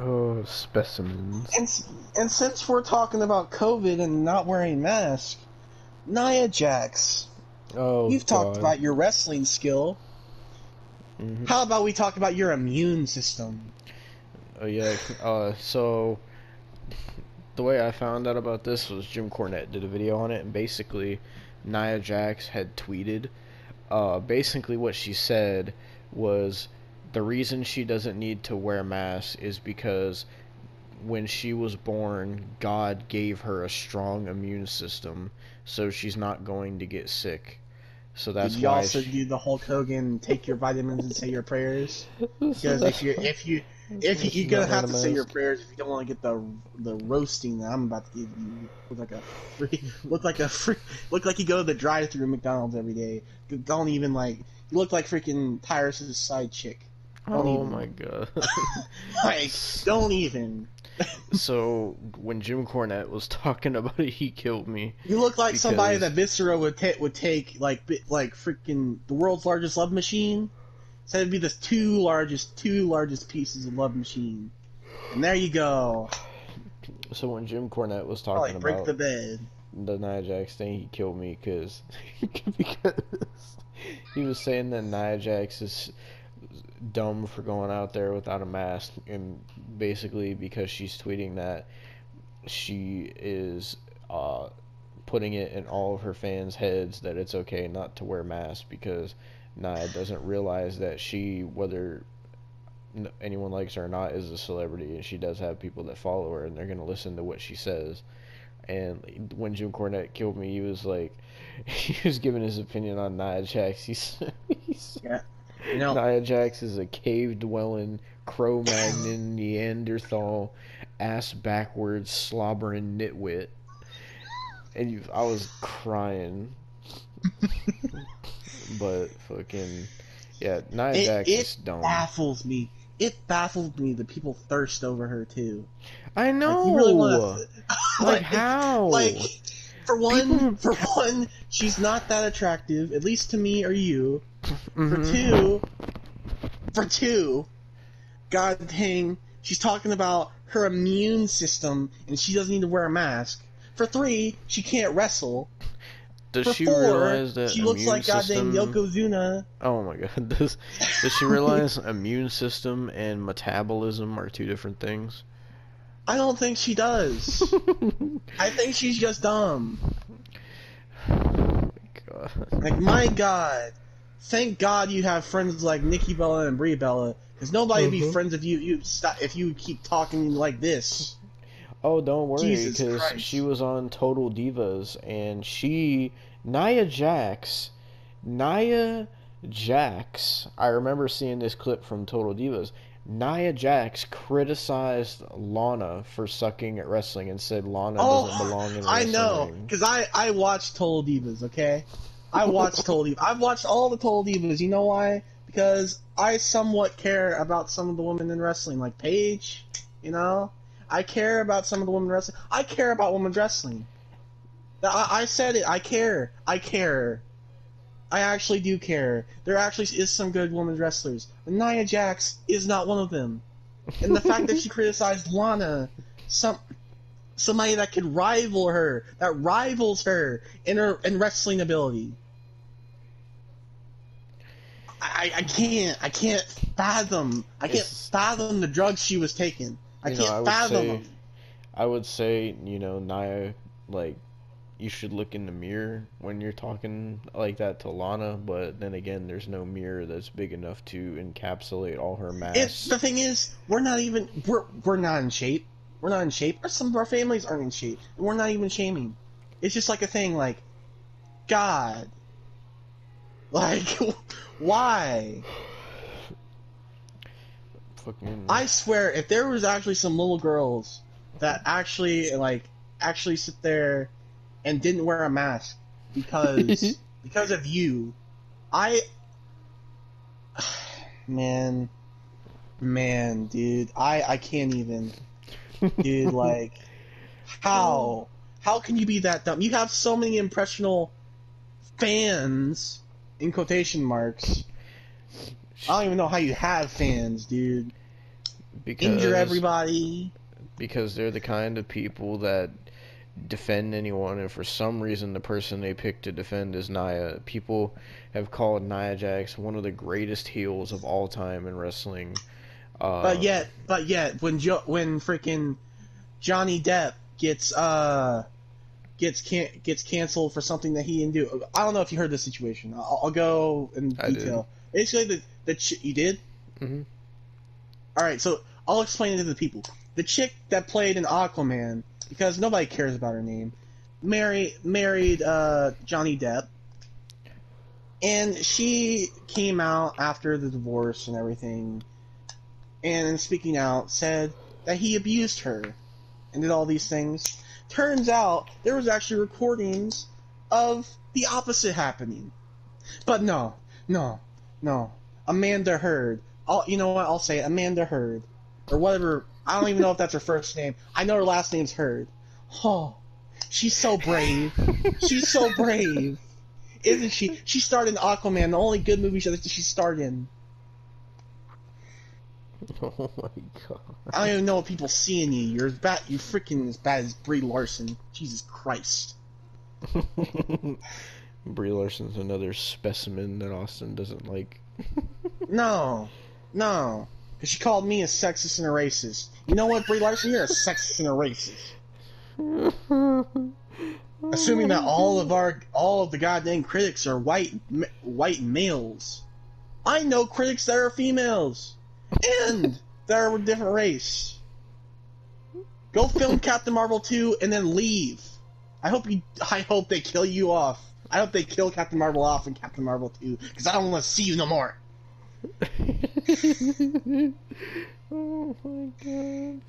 Oh, specimens. And and since we're talking about COVID and not wearing masks, Nia Jax, Oh, you've talked about your wrestling skill. Mhm. How about we talk about your immune system? Oh yeah. Uh, so the way I found out about this was Jim Cornette did a video on it, and basically Nia Jax had tweeted. Uh, basically what she said was the reason she doesn't need to wear masks is because when she was born, God gave her a strong immune system, so she's not going to get sick. So that's Did you why. also she- do the Hulk Hogan take your vitamins and say your prayers? Because if you if you if you, She's you're gonna have to wearing say your prayers if you don't want to get the the roasting that I'm about to give you. Look like a free, look like a free, look like you go to the drive-through McDonald's every day. Don't even like you look like freaking Tyrus's side chick. Oh don't Oh even. my god. Like don't even. so when Jim Cornette was talking about it, he killed me. You look like somebody that Viscera would take would take like bi- like freaking the world's largest love machine. So it'd be the two largest two largest pieces of love machine. And there you go. So when Jim Cornette was Probably talking break about the bed. the Nia Jax thing, he killed me cause, because he was saying that Nia Jax is dumb for going out there without a mask, and basically because she's tweeting that she is uh, putting it in all of her fans' heads that it's okay not to wear masks because Nia doesn't realize that she, whether anyone likes her or not, is a celebrity, and she does have people that follow her, and they're gonna listen to what she says. And when Jim Cornette killed me, he was like, he was giving his opinion on Nia Jax. He's, he's You know, Nia Jax is a cave dwelling, Cro Magnon, Neanderthal, ass backwards, slobbering nitwit. And you, I was crying. but fucking, yeah, Nia It- Jax it is dumb. baffles me. It baffles me that people thirst over her too. I know. Like, really want to, like, how? Like, for one, People- for one, she's not that attractive, at least to me or you. For Mhm. two, for two, god dang, she's talking about her immune system and she doesn't need to wear a mask. For three, she can't wrestle. Does she realize that she looks like goddamn system... Yokozuna. Oh my god. Does does she realize immune system and metabolism are two different things? I don't think she does. I think she's just dumb. god. Like, my god. Thank God you have friends like Nikki Bella and Brie Bella, because nobody would be Mhm. friends if you you stop if you keep talking like this. Oh, don't worry, because she was on Total Divas, and she, Nia Jax, Nia Jax. I remember seeing this clip from Total Divas. Nia Jax criticized Lana for sucking at wrestling and said Lana Oh, doesn't belong in wrestling. I know, because I I watched Total Divas. Okay, I watched Total Divas. I've watched all the Total Divas. You know why? Because I somewhat care about some of the women in wrestling, like Paige. You know, I care about some of the women wrestling. I care about women wrestling. I, I said it. I care. I care. I actually do care. There actually is some good women wrestlers. Nia Jax is not one of them. And the fact that she criticized Lana, some somebody that could rival her, that rivals her in her in wrestling ability. I, I can't I can't fathom I can't fathom the drugs she was taking. I You know, can't I would fathom say- them. I would say, you know, Nia, like, you should look in the mirror when you're talking like that to Lana, but then again, there's no mirror that's big enough to encapsulate all her mass. It's the thing is, we're not even we're we're not in shape. We're not in shape. Or some of our families aren't in shape, we're not even shaming. It's just like a thing, like, God, like, why? Fucking. I swear, if there was actually some little girls that actually like actually sit there and didn't wear a mask because because of you, I man, man, dude, I I can't even, dude, like how how can you be that dumb? You have so many impressionable fans in quotation marks. I don't even know how you have fans, dude. Because, Injure everybody. because they're the kind of people that defend anyone, and for some reason, the person they pick to defend is Nia. People have called Nia Jax one of the greatest heels of all time in wrestling. Uh, But yet, but yet, when jo- when freaking Johnny Depp gets uh gets can- gets canceled for something that he didn't do, I don't know if you heard the situation. I'll, I'll go in detail. Basically, the the ch- you did. Mhm. All right, so I'll explain it to the people. The chick that played in Aquaman, because nobody cares about her name, married married uh, Johnny Depp, and she came out after the divorce and everything, and speaking out said that he abused her and did all these things. Turns out there was actually recordings of the opposite happening. But no, no, no. Amanda Heard. I'll, you know what? I'll say it. Amanda Heard. Or whatever. I don't even know if that's her first name. I know her last name's Heard. Oh, she's so brave. She's so brave. Isn't she? She starred in Aquaman, the only good movie she starred in. Oh my god. I don't even know what people see in you. You're as bad. You're freaking as bad as Brie Larson. Jesus Christ. Brie Larson's another specimen that Austin doesn't like. No, no. Because she called me a sexist and a racist. You know what, Brie Larson? You're a sexist and a racist. Assuming that all of our, all of the goddamn critics are white, white males. I know critics that are females, and that are a different race. Go film Captain Marvel 2 and then leave. I hope you. I hope they kill you off. I hope they kill Captain Marvel off in Captain Marvel 2 because I don't want to see you no more. Oh my god.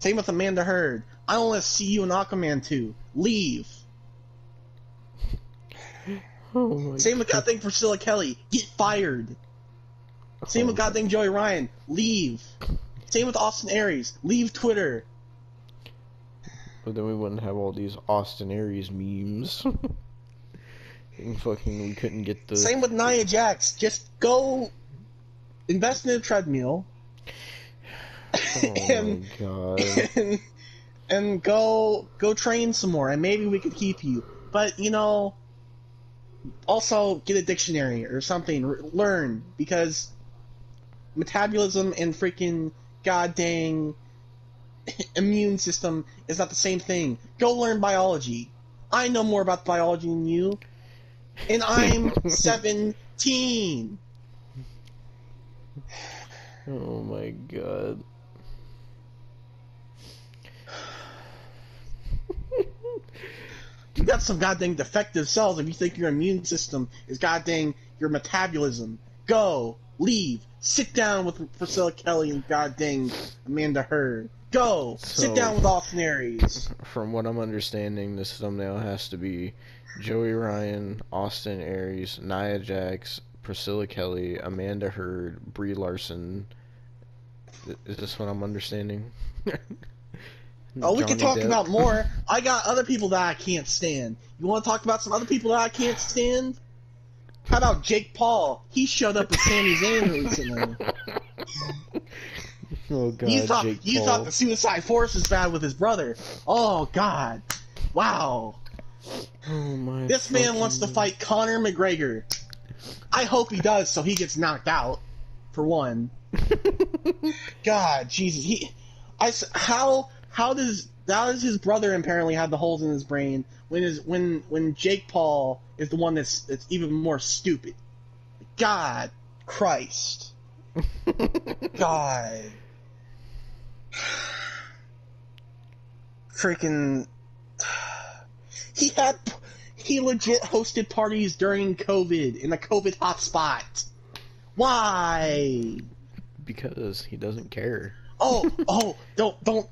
Same with Amanda Heard. I don't want to see you in Aquaman 2. Leave. Oh my Same with goddamn Priscilla Kelly. Get fired. Same with Oh. goddamn Joey Ryan. Leave. Same with Austin Aries. Leave Twitter. But then we wouldn't have all these Austin Aries memes. and fucking, we couldn't get the. Same with Nia Jax. Just go invest in a treadmill Oh and, my god. and and go go train some more and maybe we could keep you. But you know, also get a dictionary or something. R- learn because metabolism and freaking goddamn immune system is not the same thing. Go learn biology. I know more about biology than you, and I'm 17. Oh my god. You got some goddamn defective cells if you think your immune system is goddamn your metabolism. Go leave. Sit down with Priscilla Kelly and goddamn Amanda Heard. Go. So- Sit down with Austin Aries. From what I'm understanding, this thumbnail has to be Joey Ryan, Austin Aries, Nia Jax, Priscilla Kelly, Amanda Heard, Brie Larson. Is this what I'm understanding? Oh, we can talk Depp? about more. I got other people that I can't stand. You want to talk about some other people that I can't stand? How about Jake Paul? He showed up with Sami Zayn recently. Oh god, you thought Jake you Paul. thought the Suicide Force was bad with his brother. Oh God! Wow! Oh my This man wants to fight Conor McGregor. I hope he does, so he gets knocked out. For one. God, Jesus, he, I how how does how does his brother apparently have the holes in his brain when his when when Jake Paul is the one that's that's even more stupid? God, Christ, God, freaking, he had he legit hosted parties during COVID in a COVID hotspot. Why? because he doesn't care. Oh, oh, don't, don't.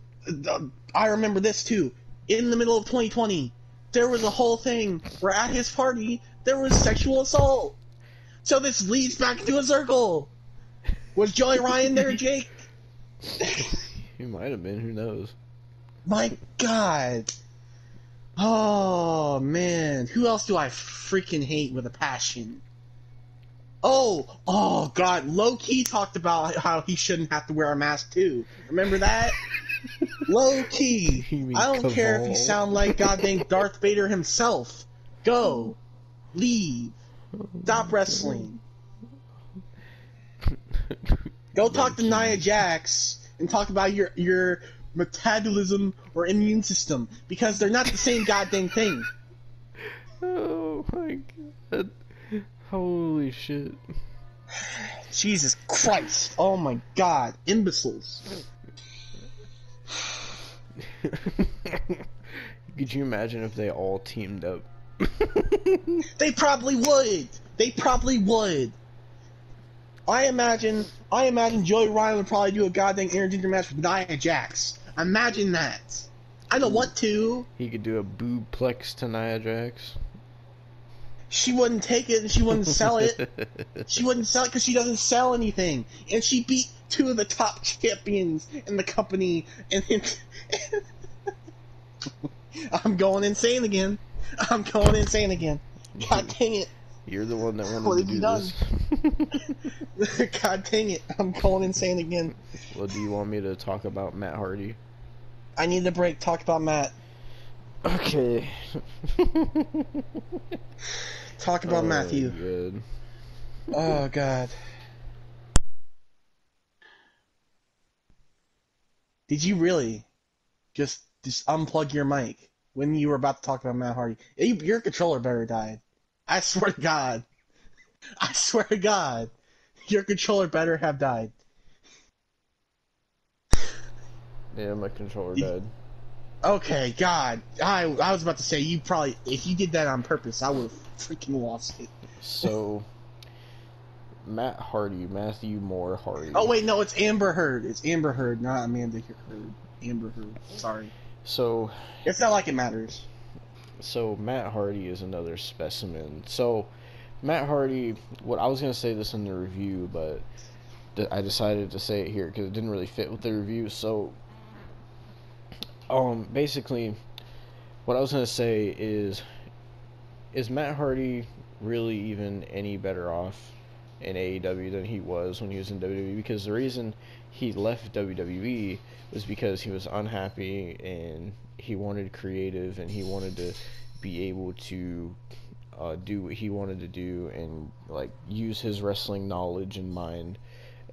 Uh, I remember this too. In the middle of 2020, there was a whole thing where at his party there was sexual assault. So this leads back to a circle. Was Joey Ryan there, Jake? He might have been. Who knows? My God. Oh man, who else do I freaking hate with a passion? Oh, oh God, low key talked about how he shouldn't have to wear a mask too. Remember that? low key. I don't care if you sound like goddamn Darth Vader himself. Go, leave, stop wrestling. Go talk to Nia Jax and talk about your your metabolism or immune system because they're not the same goddamn thing. Oh my god. Holy shit. Jesus Christ! Oh my God, imbeciles! Could you imagine if they all teamed up? They probably would. They probably would. I imagine. I imagine Joey Ryan would probably do a goddamn intergender match with Nia Jax. Imagine that. I don't want to. he could do a boobplex to Nia Jax. She wouldn't take it and she wouldn't sell it. She wouldn't sell it because she doesn't sell anything, and she beat two of the top champions in the company. And, I'm going insane again. I'm going insane again. God dang it! You're the one that What wanted have to do done? this. God dang it! I'm going insane again. well, do you want me to talk about Matt Hardy? I need a break. Talk about Matt. Okay. Talk about Oh, Matthew. Good. Oh God. Did you really just just unplug your mic when you were about to talk about Matt Hardy? You- Your controller better died. I swear to God. I swear to God. Your controller better have died. Yeah, my controller You- died. Okay, God. I I was about to say you probably if you did that on purpose, I would have freaking lost it. So, Matt Hardy, Matthew Moore Hardy. Oh wait, no, it's Amber Heard. It's Amber Heard, not Amanda Heard. Amber Heard. Sorry. So, It's not like it matters. so Matt Hardy is another specimen. So, Matt Hardy, what I was gonna say this in the review, but I decided to say it here because it didn't really fit with the review. So, um, basically, what I was gonna say is, is Matt Hardy really even any better off in AEW than he was when he was in WWE? Because the reason he left WWE was because he was unhappy and he wanted creative and he wanted to be able to uh, do what he wanted to do and like use his wrestling knowledge and mind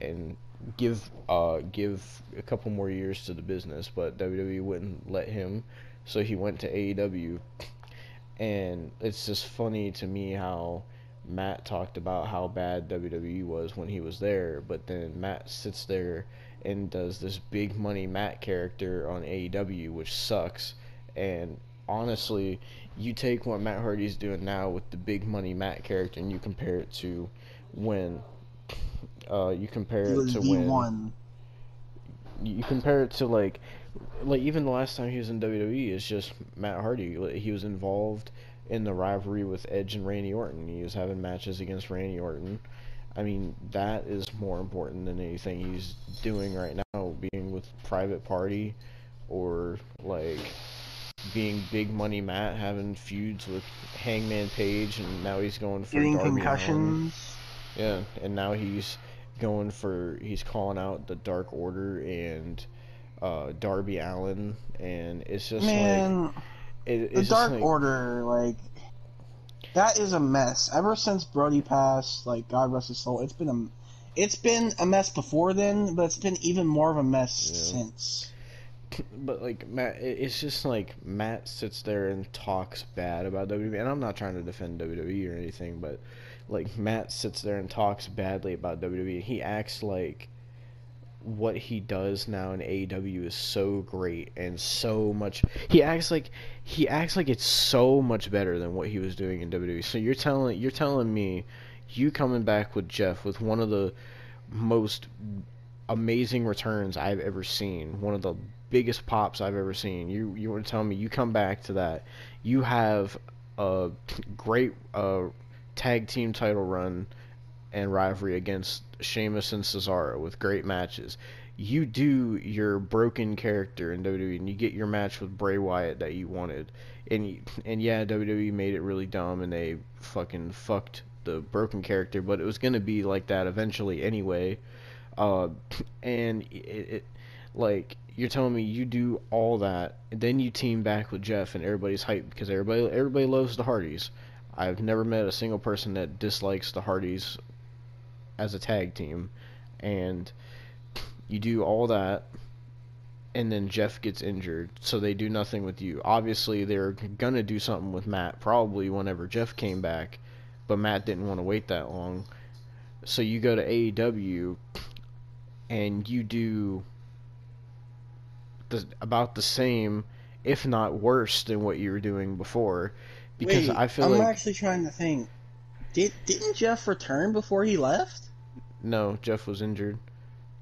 and give uh give a couple more years to the business but WWE wouldn't let him so he went to AEW and it's just funny to me how Matt talked about how bad WWE was when he was there but then Matt sits there and does this big money Matt character on AEW which sucks. And honestly you take what Matt Hardy's doing now with the big money Matt character and you compare it to when Uh, you compare it to when one. you compare it to like like even the last time he was in WWE is just Matt Hardy. Like, He was involved in the rivalry with Edge and Randy Orton. He was having matches against Randy Orton. I mean, that is more important than anything he's doing right now, being with Private Party or like being Big Money Matt having feuds with Hangman Page and now he's going for Getting Darby concussions. Yeah, and now he's going for he's calling out the Dark Order and uh, Darby Allin, and it's just like it, the it's just Dark like, Order, like that is a mess. Ever since Brody passed, like God rest his soul, it's been a, it's been a mess before then, but it's been even more of a mess Yeah. since. But like Matt, it's just like Matt sits there and talks bad about WWE, and I'm not trying to defend WWE or anything, but like Matt sits there and talks badly about WWE. He acts like what he does now in AEW is so great and so much. He acts like he acts like it's so much better than what he was doing in WWE. So you're telling you're telling me you coming back with Jeff with one of the most amazing returns I've ever seen, one of the biggest pops I've ever seen. You you want to tell me you come back to that, you have a great uh, tag team title run and rivalry against Sheamus and Cesaro with great matches. You do your broken character in WWE, and you get your match with Bray Wyatt that you wanted, and you- and yeah, WWE made it really dumb, and they fucking fucked the broken character, but it was gonna be like that eventually anyway. Uh, and it, it like you're telling me you do all that, and then you team back with Jeff, and everybody's hyped because everybody everybody loves the Hardys. I've never met a single person that dislikes the Hardys as a tag team, and you do all that, and then Jeff gets injured, so they do nothing with you. Obviously, they're gonna do something with Matt, probably whenever Jeff came back, but Matt didn't want to wait that long. So you go to AEW, and you do the, about the same, if not worse, than what you were doing before. Because Wait, I feel I'm like actually trying to think. Did didn't Jeff return before he left? no, Jeff was injured.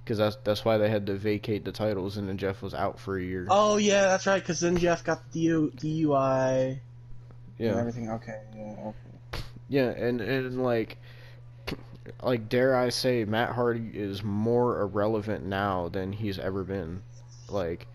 Because that's that's why they had to vacate the titles, and then Jeff was out for a year. Oh yeah, that's right. Because then Jeff got the DU, DUI and yeah, everything. Okay, yeah, okay. yeah, and and like, like dare I say, Matt Hardy is more irrelevant now than he's ever been. Like,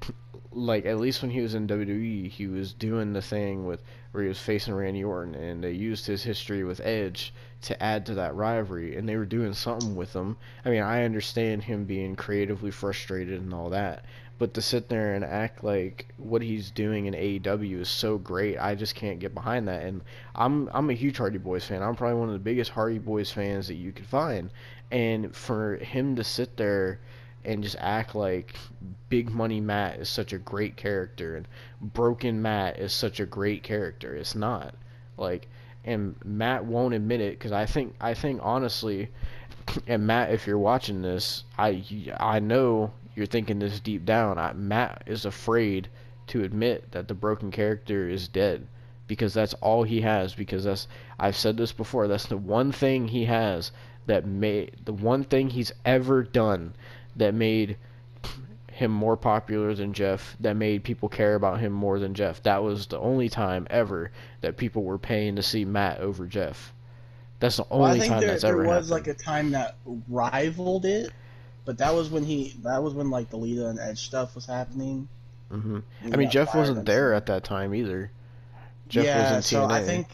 like at least when he was in WWE, he was doing the thing with where he was facing Randy Orton, and they used his history with Edge to add to that rivalry, and they were doing something with him. I mean, I understand him being creatively frustrated and all that, but to sit there and act like what he's doing in AEW is so great, I just can't get behind that. And I'm I'm a huge Hardy Boys fan. I'm probably one of the biggest Hardy Boys fans that you could find, and for him to sit there and just act like Big Money Matt is such a great character and Broken Matt is such a great character. It's not. Like and Matt won't admit it cuz I think I think honestly and Matt if you're watching this, I I know you're thinking this deep down. I, Matt is afraid to admit that the broken character is dead because that's all he has because that's I've said this before, that's the one thing he has that made the one thing he's ever done that made him more popular than Jeff, that made people care about him more than Jeff. That was the only time ever that people were paying to see Matt over Jeff. That's the Well, only think time there, that's there ever was happened. like a time that rivaled it, but that was when he that was when like the Lita and Edge stuff was happening. Mm-hmm. I mean, Jeff wasn't there at that time either. Jeff yeah, was in TNA. so I think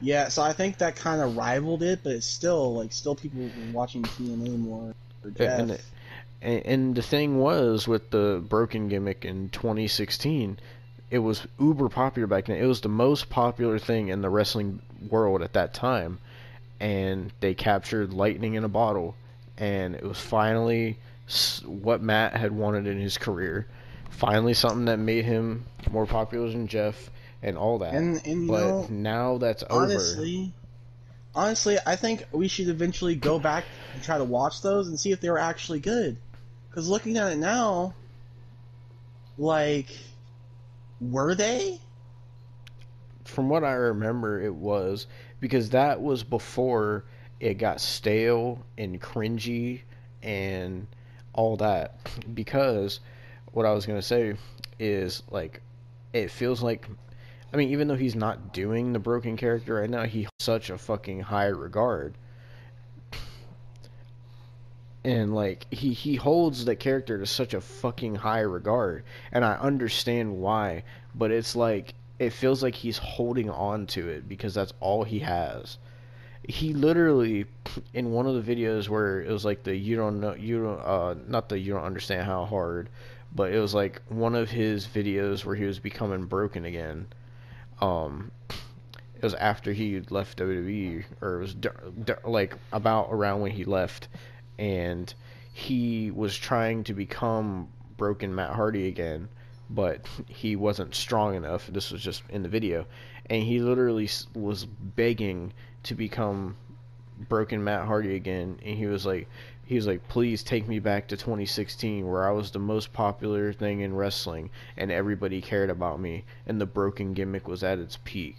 yeah, so I think that kind of rivaled it, but it's still like still people were watching TNA more for Jeff. and, and and the thing was with the broken gimmick in 2016, it was uber popular back then. It was the most popular thing in the wrestling world at that time, and they captured lightning in a bottle, and it was finally what Matt had wanted in his career. Finally, something that made him more popular than Jeff and all that. and and but know, now that's over. honestly, honestly, I think we should eventually go back and try to watch those and see if they were actually good. Because looking at it now, like, were they? from what I remember, it was because that was before it got stale and cringy and all that because what I was gonna say is like it feels like I mean even though he's not doing the broken character right now he such a fucking high regard and like he he holds the character to such a fucking high regard and I understand why but it's like it feels like he's holding on to it because that's all he has. He literally in one of the videos where it was like the you don't know you don't uh not that you don't understand how hard but it was like one of his videos where he was becoming broken again um it was after he left WWE or it was like about around when he left and he was trying to become broken Matt Hardy again but he wasn't strong enough. This was just in the video. And he literally was begging to become broken Matt Hardy again, and he was like, he was like, please take me back to 2016 where I was the most popular thing in wrestling and everybody cared about me and the broken gimmick was at its peak.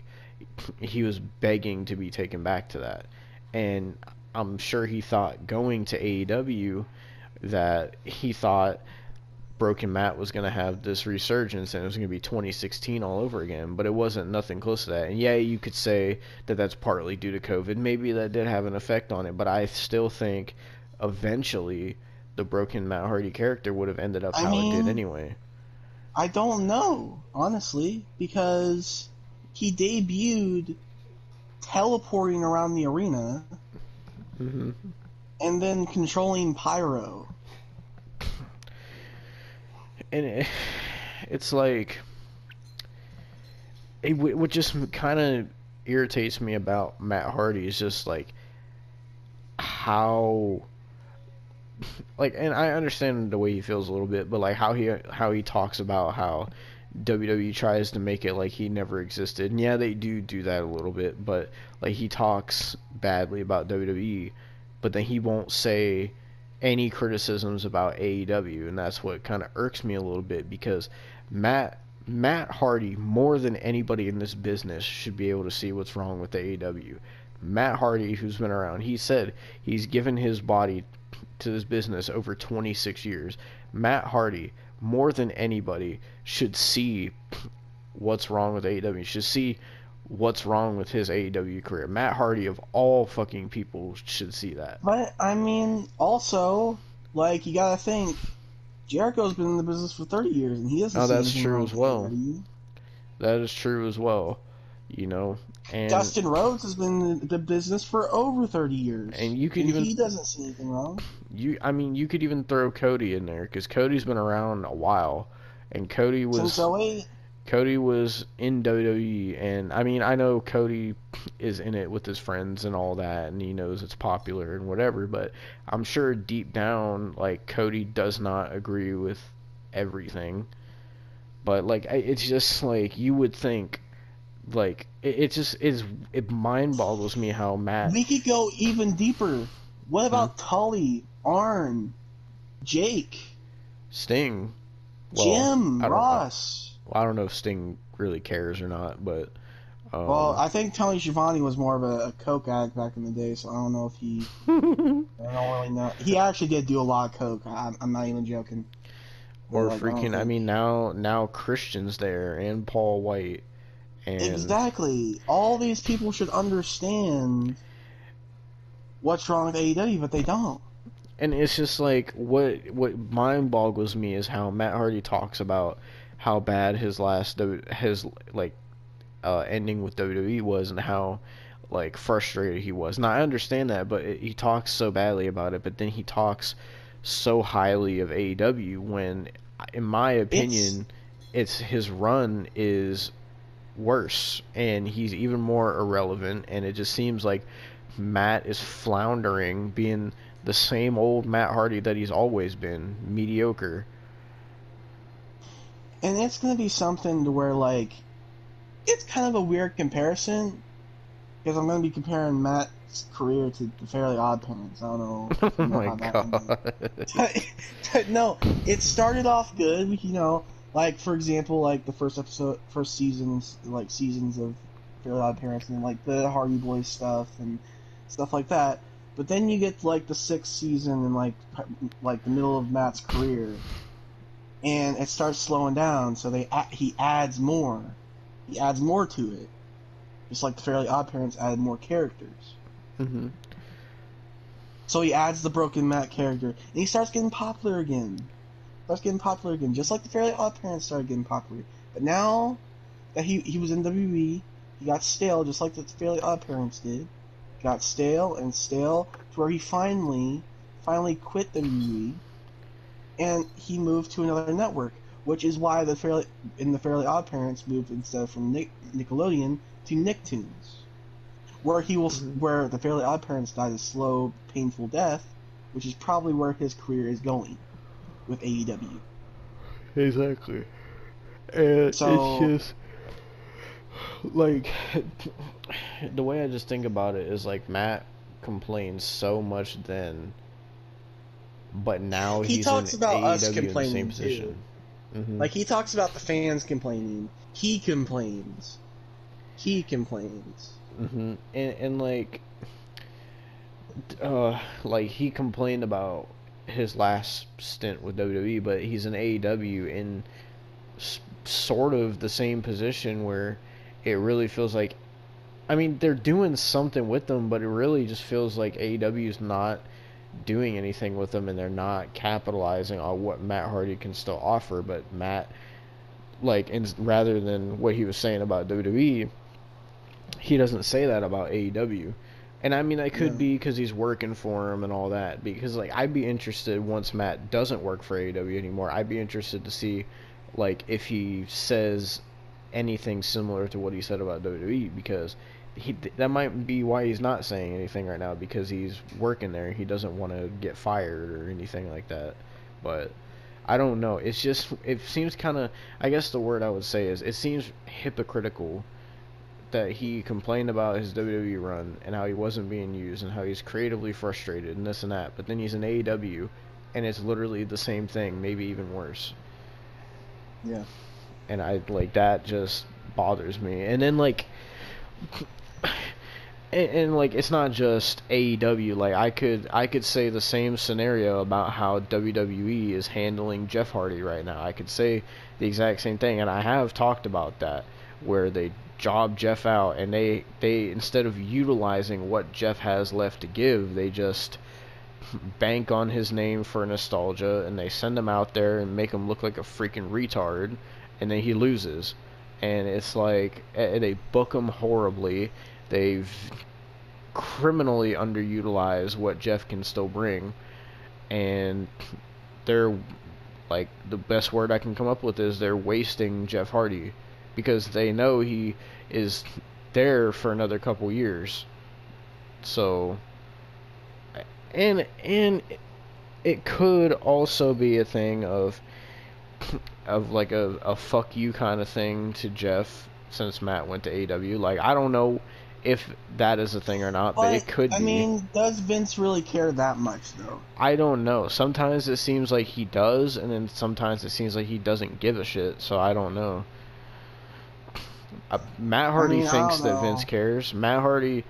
He was begging to be taken back to that, and I'm sure he thought going to AEW that he thought Broken Matt was going to have this resurgence and it was going to be 2016 all over again, but it wasn't nothing close to that. And yeah, you could say that that's partly due to COVID. Maybe that did have an effect on it, but I still think eventually the Broken Matt Hardy character would have ended up I how mean, it did anyway. I don't know, honestly, because he debuted teleporting around the arena hmm and then controlling Pyro. and it, it's like it, what just kind of irritates me about Matt Hardy is just like how like and I understand the way he feels a little bit but like how he how he talks about how WWE tries to make it like he never existed and yeah they do do that a little bit but like he talks badly about WWE but then he won't say any criticisms about AEW, and that's what kind of irks me a little bit because Matt Matt Hardy more than anybody in this business should be able to see what's wrong with AEW. Matt Hardy, who's been around, he said he's given his body to this business over 26 years. Matt Hardy, more than anybody, should see what's wrong with AEW. Should see what's wrong with his AEW career. Matt Hardy, of all fucking people, should see that. But I mean, also, like you gotta think, Jericho's been in the business for thirty years, and he hasn't. Oh, that's true as well. That is true as well. You know, and Dustin Rhodes has been in the business for over thirty years, And you could and even- he doesn't see anything wrong. you, I mean, you could even throw Cody in there because Cody's been around a while, and Cody was Since oh Cody was in WWE, and I mean, I know Cody is in it with his friends and all that, and he knows it's popular and whatever, but I'm sure deep down, like, Cody does not agree with everything. But, like, it's just like you would think, like, it, it just is, it mind boggles me how mad. we could go even deeper. What about Tully, Arn, Jake, Sting. Well, Jim, I Ross? I don't know if Sting really cares or not, but. Um, Well, I think Tony Schiavone was more of a, a coke addict back in the day, so I don't know if he. I don't really know. He actually did do a lot of coke. I, I'm not even joking. or Like, I freaking, I think- mean, now now Christian's there and Paul White, and Exactly. All these people should understand what's wrong with AEW, but they don't. and it's just like what what mind boggles me is how Matt Hardy talks about how bad his last his like uh, ending with WWE was and how like frustrated he was. Now I understand that, but it, he talks so badly about it. But then he talks so highly of AEW when, in my opinion, it's his run is worse and he's even more irrelevant. And it just seems like Matt is floundering, being the same old Matt Hardy that he's always been, mediocre. And it's going to be something to where, like, it's kind of a weird comparison because I'm going to be comparing Matt's career to the Fairly Odd Parents. I don't know. Oh my god. no, it started off good. You know, like for example, like the first episode, first seasons, like seasons of Fairly Odd Parents, and like the Hardy Boys stuff and stuff like that. But then you get to, like the sixth season and like like the middle of Matt's career, and it starts slowing down. So they he adds more, he adds more to it, just like the Fairly Odd Parents added more characters. hmm So he adds the broken Matt character, and he starts getting popular again. Starts getting popular again, just like the Fairly Odd Parents started getting popular. But now that he he was in WWE, he got stale, just like the Fairly Odd Parents did. Got stale and stale to where he finally, finally quit the WWE, and he moved to another network, which is why the Fairly in the Fairly Odd Parents moved instead from Nick, Nickelodeon to Nicktoons where he will Mhm. where the Fairly Odd Parents died a slow, painful death, which is probably where his career is going with AEW. Exactly. And So- it's just like the way I just think about it is like Matt complains so much then, but now He he's talks in about us AEW in the complaining, same too. position. hmm Like he talks about the fans complaining, he complains, he complains. hmm And and like, uh, like he complained about his last stint with WWE, but he's in AEW in s- sort of the same position where it really feels like, I mean, they're doing something with them, but it really just feels like AEW is not doing anything with them, and they're not capitalizing on what Matt Hardy can still offer. But Matt, like, and rather than what he was saying about WWE he doesn't say that about AEW. And I mean, I could No. be because he's working for him and all that. Because like, I'd be interested once Matt doesn't work for AEW anymore. I'd be interested to see, like, if he says anything similar to what he said about WWE. Because he that might be why he's not saying anything right now because he's working there. He doesn't want to get fired or anything like that. But I don't know. It's just it seems kind of. I guess the word I would say is it seems hypocritical that he complained about his WWE run and how he wasn't being used and how he's creatively frustrated and this and that, but then he's in AEW and it's literally the same thing, maybe even worse. Yeah. And I like that just bothers me. And then like and, and like it's not just AEW, like I could I could say the same scenario about how WWE is handling Jeff Hardy right now. I could say the exact same thing and I have talked about that where they job Jeff out and they they instead of utilizing what Jeff has left to give, they just bank on his name for nostalgia and they send him out there and make him look like a freaking retard and then he loses. And it's like they book him horribly. They've criminally underutilized what Jeff can still bring and they're like the best word I can come up with is they're wasting Jeff Hardy because they know he is there for another couple years. So and and it could also be a thing of of like a, a fuck you kind of thing to Jeff since Matt went to AW. Like I don't know if that is a thing or not, but, it could I be. mean, does Vince really care that much though? I don't know. Sometimes it seems like he does, and then sometimes it seems like he doesn't give a shit. So I don't know. Uh, Matt Hardy mean, thinks that know. Vince cares. Matt Hardy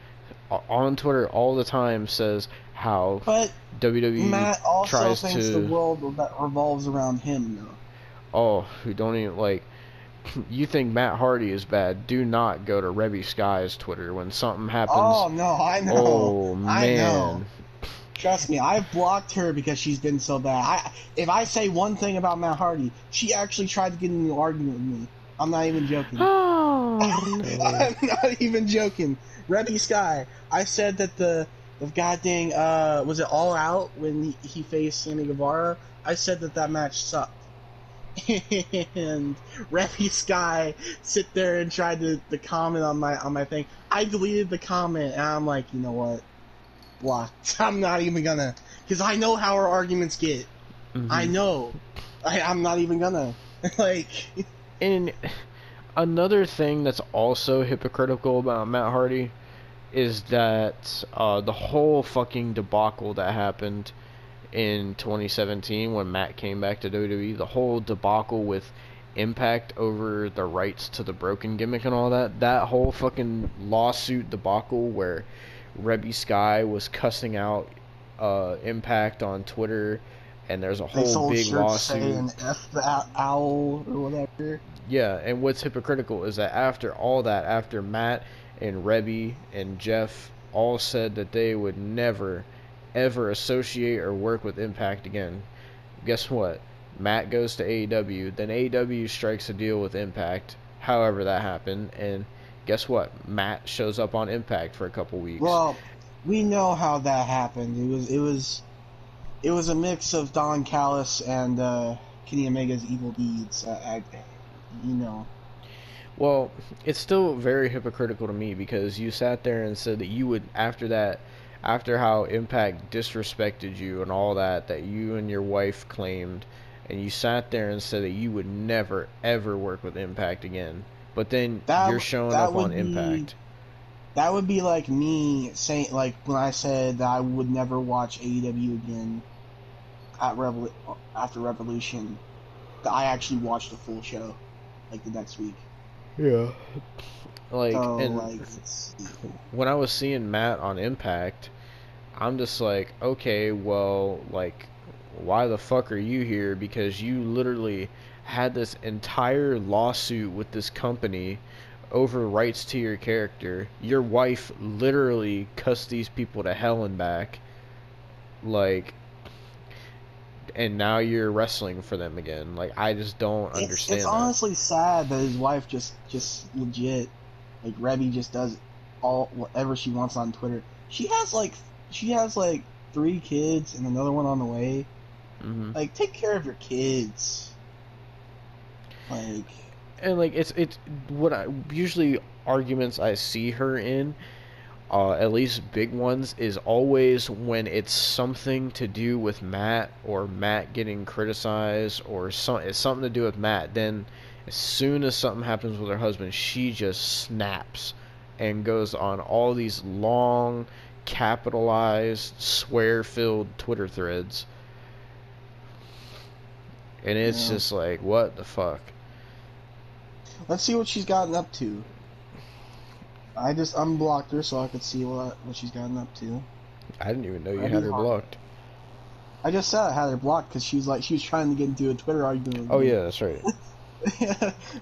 on Twitter all the time says how But WWE Matt also tries thinks to the world that revolves around him though. oh who don't even like you think Matt Hardy is bad do not go to Reby Sky's Twitter when something happens Oh no, I know. oh I man know. Trust me, I've blocked her because she's been so bad. I, if I say one thing about Matt Hardy, she actually tried to get in an argument with me. I'm not even joking. oh. I'm not even joking. Reby Sky, I said that the the goddamn uh was it all out when he, he faced Sammy Guevara? I said that that match sucked. and Reby Sky sit there and tried to, to comment on my on my thing. I deleted the comment and I'm like, you know what? Blocked. I'm not even gonna because I know how our arguments get. I Mhm. know. I, I'm not even gonna like. And another thing that's also hypocritical about Matt Hardy is that uh, the whole fucking debacle that happened in 2017 when Matt came back to WWE, the whole debacle with Impact over the rights to the broken gimmick and all that, that whole fucking lawsuit debacle where Reby Sky was cussing out uh, Impact on Twitter, and there's a They whole sold big lawsuit. saying F the owl or whatever. Yeah, and what's hypocritical is that after all that, after Matt and Reby and Jeff all said that they would never, ever associate or work with Impact again, guess what? Matt goes to AEW, then AEW strikes a deal with Impact, however that happened, and guess what? Matt shows up on Impact for a couple weeks. Well, we know how that happened. It was it was it was a mix of Don Callis and uh, Kenny Omega's evil deeds. I, you know, Well, it's still very hypocritical to me because you sat there and said that you would after that after how Impact disrespected you and all that that you and your wife claimed and you sat there and said that you would never ever work with Impact again. But then That- you're showing up on be- Impact. that would be like me saying like when I said that I would never watch AEW again at Revol- after Revolution. That I actually watched the full show like the next week. Yeah. Like so and like, when I was seeing Matt on Impact, I'm just like, okay, well, like, why the fuck are you here? Because you literally had this entire lawsuit with this company over rights to your character. Your wife literally cussed these people to hell and back. Like, and now you're wrestling for them again. Like, I just don't it's, understand it's that. honestly sad that his wife just just legit like Reby just does all whatever she wants on Twitter. She has like she has like three kids and another one on the way. hmm Like take care of your kids. Like and like it's it's what I usually arguments I see her in, uh, at least big ones, is always when it's something to do with Matt or Matt getting criticized or some it's something to do with Matt. Then as soon as something happens with her husband, she just snaps and goes on all these long, capitalized, swear-filled Twitter threads. And it's Yeah. just like, what the fuck? let's see what she's gotten up to. I just unblocked her so I could see what what she's gotten up to. I didn't even know you That'd had her hard. blocked. I just said I had her blocked because she was like she was trying to get into a Twitter argument. Oh yeah, that's right.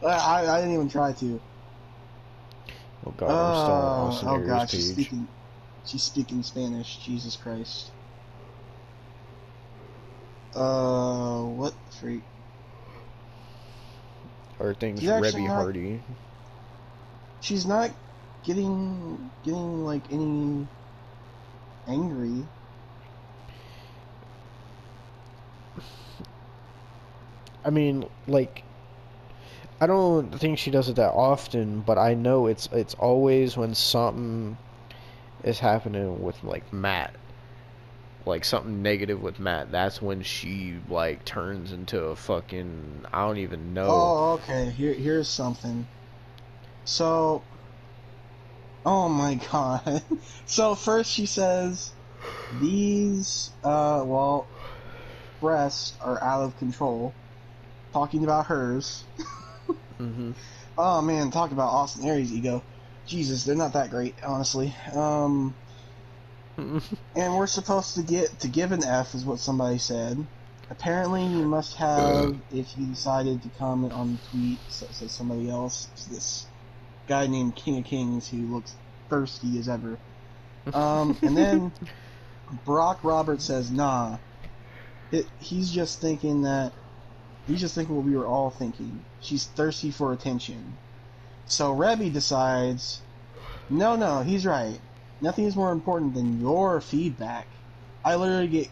I, I didn't even try to. Oh god, I'm still on Oh, oh gosh, she's page. speaking. She's speaking Spanish. Jesus Christ. Uh, what the freak? Or things Reby Hardy. She's not getting getting like any angry. I mean, like, I don't think she does it that often, but I know it's it's always when something is happening with like Matt, like something negative with Matt. That's when she like turns into a fucking I don't even know. Oh, okay. Here, here's something. So, oh my god. so first she says, these, uh, well, breasts are out of control. Talking about hers. hmm Oh man, talk about Austin Aries ego. Jesus, they're not that great, honestly. Um, and we're supposed to get to give an F, is what somebody said. Apparently, you must have if you decided to comment on the tweet. So somebody else, this guy named King of Kings who looks thirsty as ever. Um, and then Brock Roberts says, "Nah, it, he's just thinking that he's just thinking what we were all thinking. She's thirsty for attention." So Reby decides, "No, no, he's right. Nothing is more important than your feedback. I literally get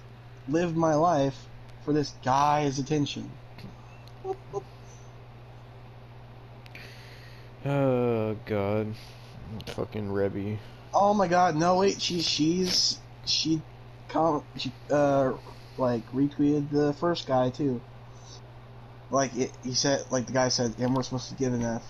live my life for this guy's attention." Oh god, fucking Reby. Oh my God! No, wait. She she's she com she uh like retweeted the first guy too. Like it, he said, like the guy said, and we're supposed to give an F.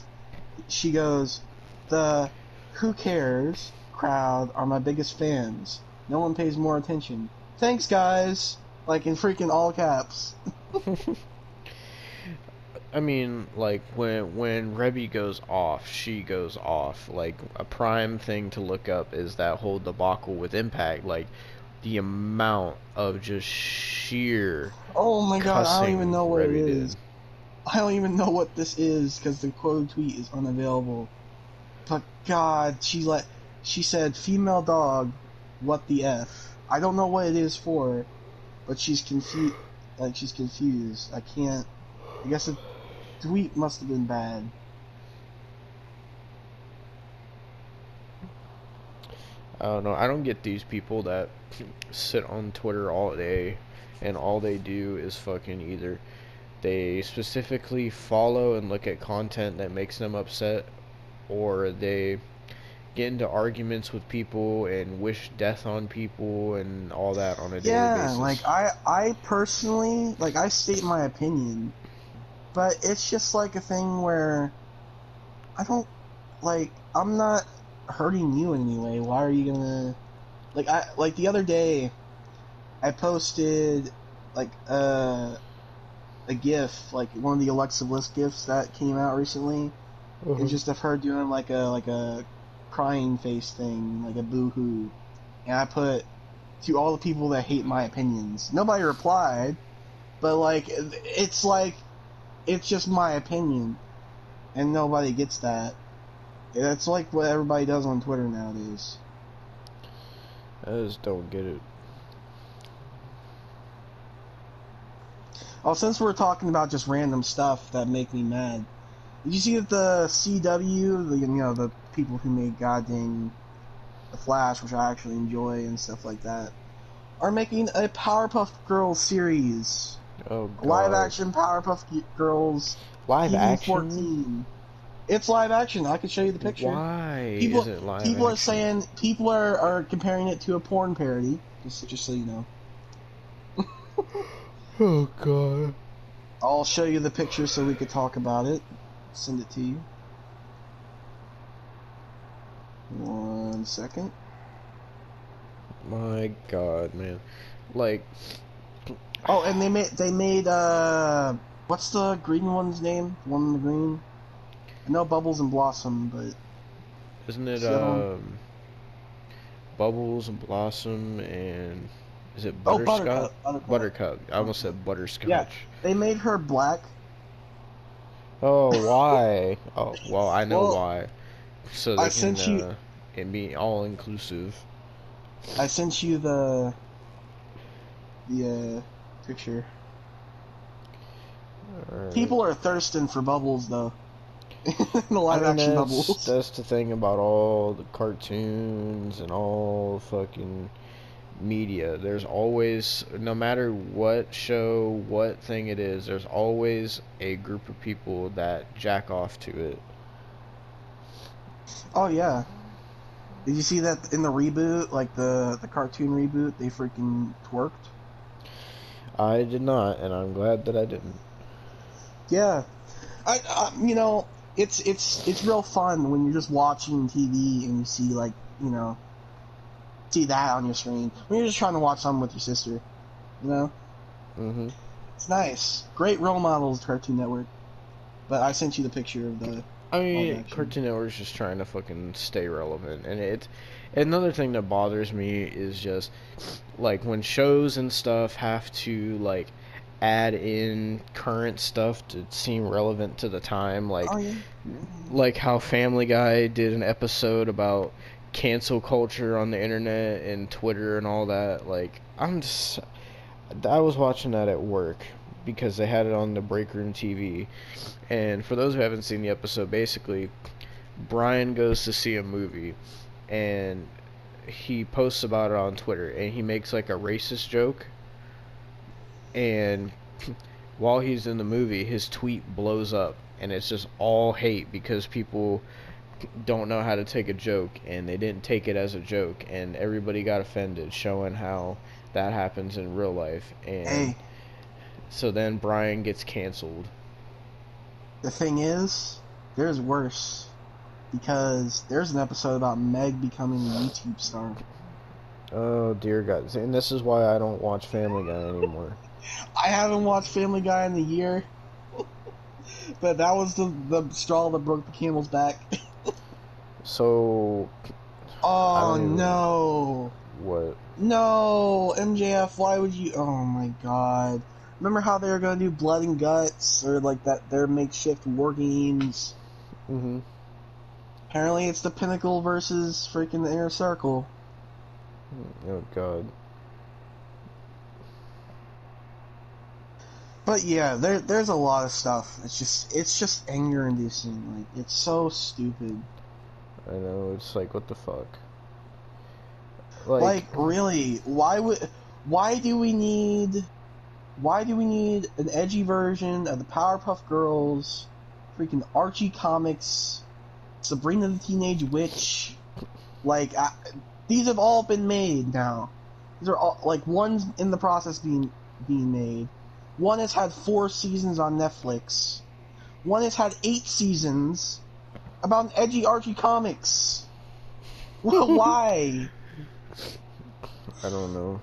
She goes, the who cares crowd are my biggest fans. No one pays more attention. Thanks, guys. Like in freaking all caps. I mean, like when when Reby goes off, she goes off. Like a prime thing to look up is that whole debacle with Impact. Like the amount of just sheer. Oh my god, I don't even know what it Reby is. did. I don't even know what this is because the quote tweet is unavailable. But God, she let she said female dog, what the f? I don't know what it is for, but she's confused. Like she's confused. I can't. I guess the tweet must have been bad. I don't know. I don't get these people that sit on Twitter all day and all they do is fucking either they specifically follow and look at content that makes them upset or they get into arguments with people and wish death on people and all that on a daily Yeah, like I, I personally, like I state my opinion, but it's just like a thing where I don't, like, I'm not hurting you in any way. Why are you gonna, like, I, like the other day, I posted, like, uh, a GIF, like one of the Alexa Bliss GIFs that came out recently. Uh-huh. It's just of her doing like a like a crying face thing, like a boo hoo. And I put to all the people that hate my opinions. Nobody replied, but like it's like it's just my opinion, and nobody gets that. That's like what everybody does on Twitter nowadays. I just don't get it. Oh, since we're talking about just random stuff that make me mad, did you see that the CW, the you know the people who made goddamn the Flash, which I actually enjoy and stuff like that, are making a Powerpuff Girls series, Oh god. live action Powerpuff Girls, Live action? 14. It's live action. I can show you the picture. Why People- is it live People are saying people are, are comparing it to a porn parody. Just just so you know. Oh god. I'll show you the picture so we could talk about it. Send it to you. One second. My god, man. Like Oh, and they made they made uh, what's the green one's name? The One in the green. I know Bubbles and Blossom, but isn't it So- um Bubbles and Blossom and is it oh, Butterscotch? Buttercup. Buttercup. Buttercup. I almost said butterscotch. Yeah. They made her black. Oh, why? oh, well, I know Well, why. So they I can sent you- uh, it be all inclusive. I sent you the the uh, picture. Alright. People are thirsting for Bubbles though. the I live mean, action that's, Bubbles. that's the thing about all the cartoons and all fucking media. There's always, no matter what show, what thing it is, there's always a group of people that jack off to it. Oh yeah. Did you see that in the reboot, like the the cartoon reboot? They freaking twerked. I did not, and I'm glad that I didn't. Yeah, I, I you know it's it's it's real fun when you're just watching TV and you see like you know see that on your screen when you're just trying to watch something with your sister. You know, hmm it's nice. Great role models, Cartoon Network. But I sent you the picture of the. I mean. Cartoon Network's just trying to fucking stay relevant, and it. Another thing that bothers me is just like when shows and stuff have to like add in current stuff to seem relevant to the time, like oh yeah. like how Family Guy did an episode about cancel culture on the internet and Twitter and all that. Like, I'm just. I was watching that at work because they had it on the break room TV. And for those who haven't seen the episode, basically, Brian goes to see a movie and he posts about it on Twitter and he makes like a racist joke. And while he's in the movie, his tweet blows up and it's just all hate because people don't know how to take a joke and they didn't take it as a joke and everybody got offended showing how that happens in real life and Hey, so then Brian gets canceled. the thing is, there's worse because there's an episode about Meg becoming a YouTube star. Oh dear God! And this is why I don't watch Family Guy anymore. I haven't watched Family Guy in a year. but that was the the straw that broke the camel's back. So Oh no. what? No, MJF, why would you? Oh my god. Remember how they were gonna do Blood and Guts or like that? Their makeshift war games. Mm-hmm. Apparently, it's the Pinnacle versus freaking the Inner Circle. Hmm, oh God. But yeah, there there's a lot of stuff. It's just it's just anger inducing. Like it's so stupid. I know. It's like what the fuck. Like, really, why would why do we need why do we need an edgy version of the Powerpuff Girls, freaking Archie comics, Sabrina the Teenage Witch? Like I, these have all been made now. These are all like one's in the process being being made. One has had four seasons on Netflix. One has had eight seasons about an edgy Archie comics. Well, why? I don't know.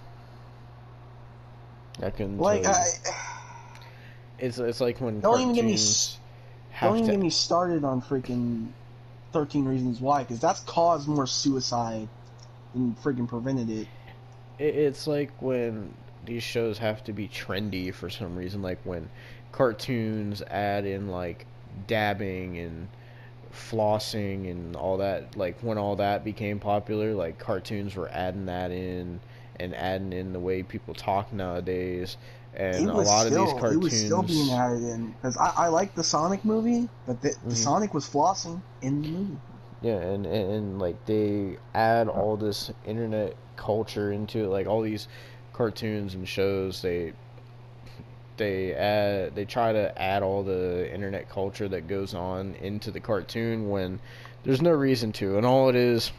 I can Like tell you. I. It's it's like when Don't even get me have Don't even to. get me started on freaking 13 Reasons Why, because that's caused more suicide than freaking prevented it. It, it's like when these shows have to be trendy for some reason, like when cartoons add in like dabbing and flossing and all that. Like when all that became popular, like cartoons were adding that in and adding in the way people talk nowadays. And a lot still, of these cartoons. It was still being added in. Because I, I like the Sonic movie, but the, the Mhm. Sonic was flossing in the movie. Yeah, and, and, and like they add all this internet culture into it, like all these cartoons and shows. They they add they try to add all the internet culture that goes on into the cartoon when there's no reason to, and all it is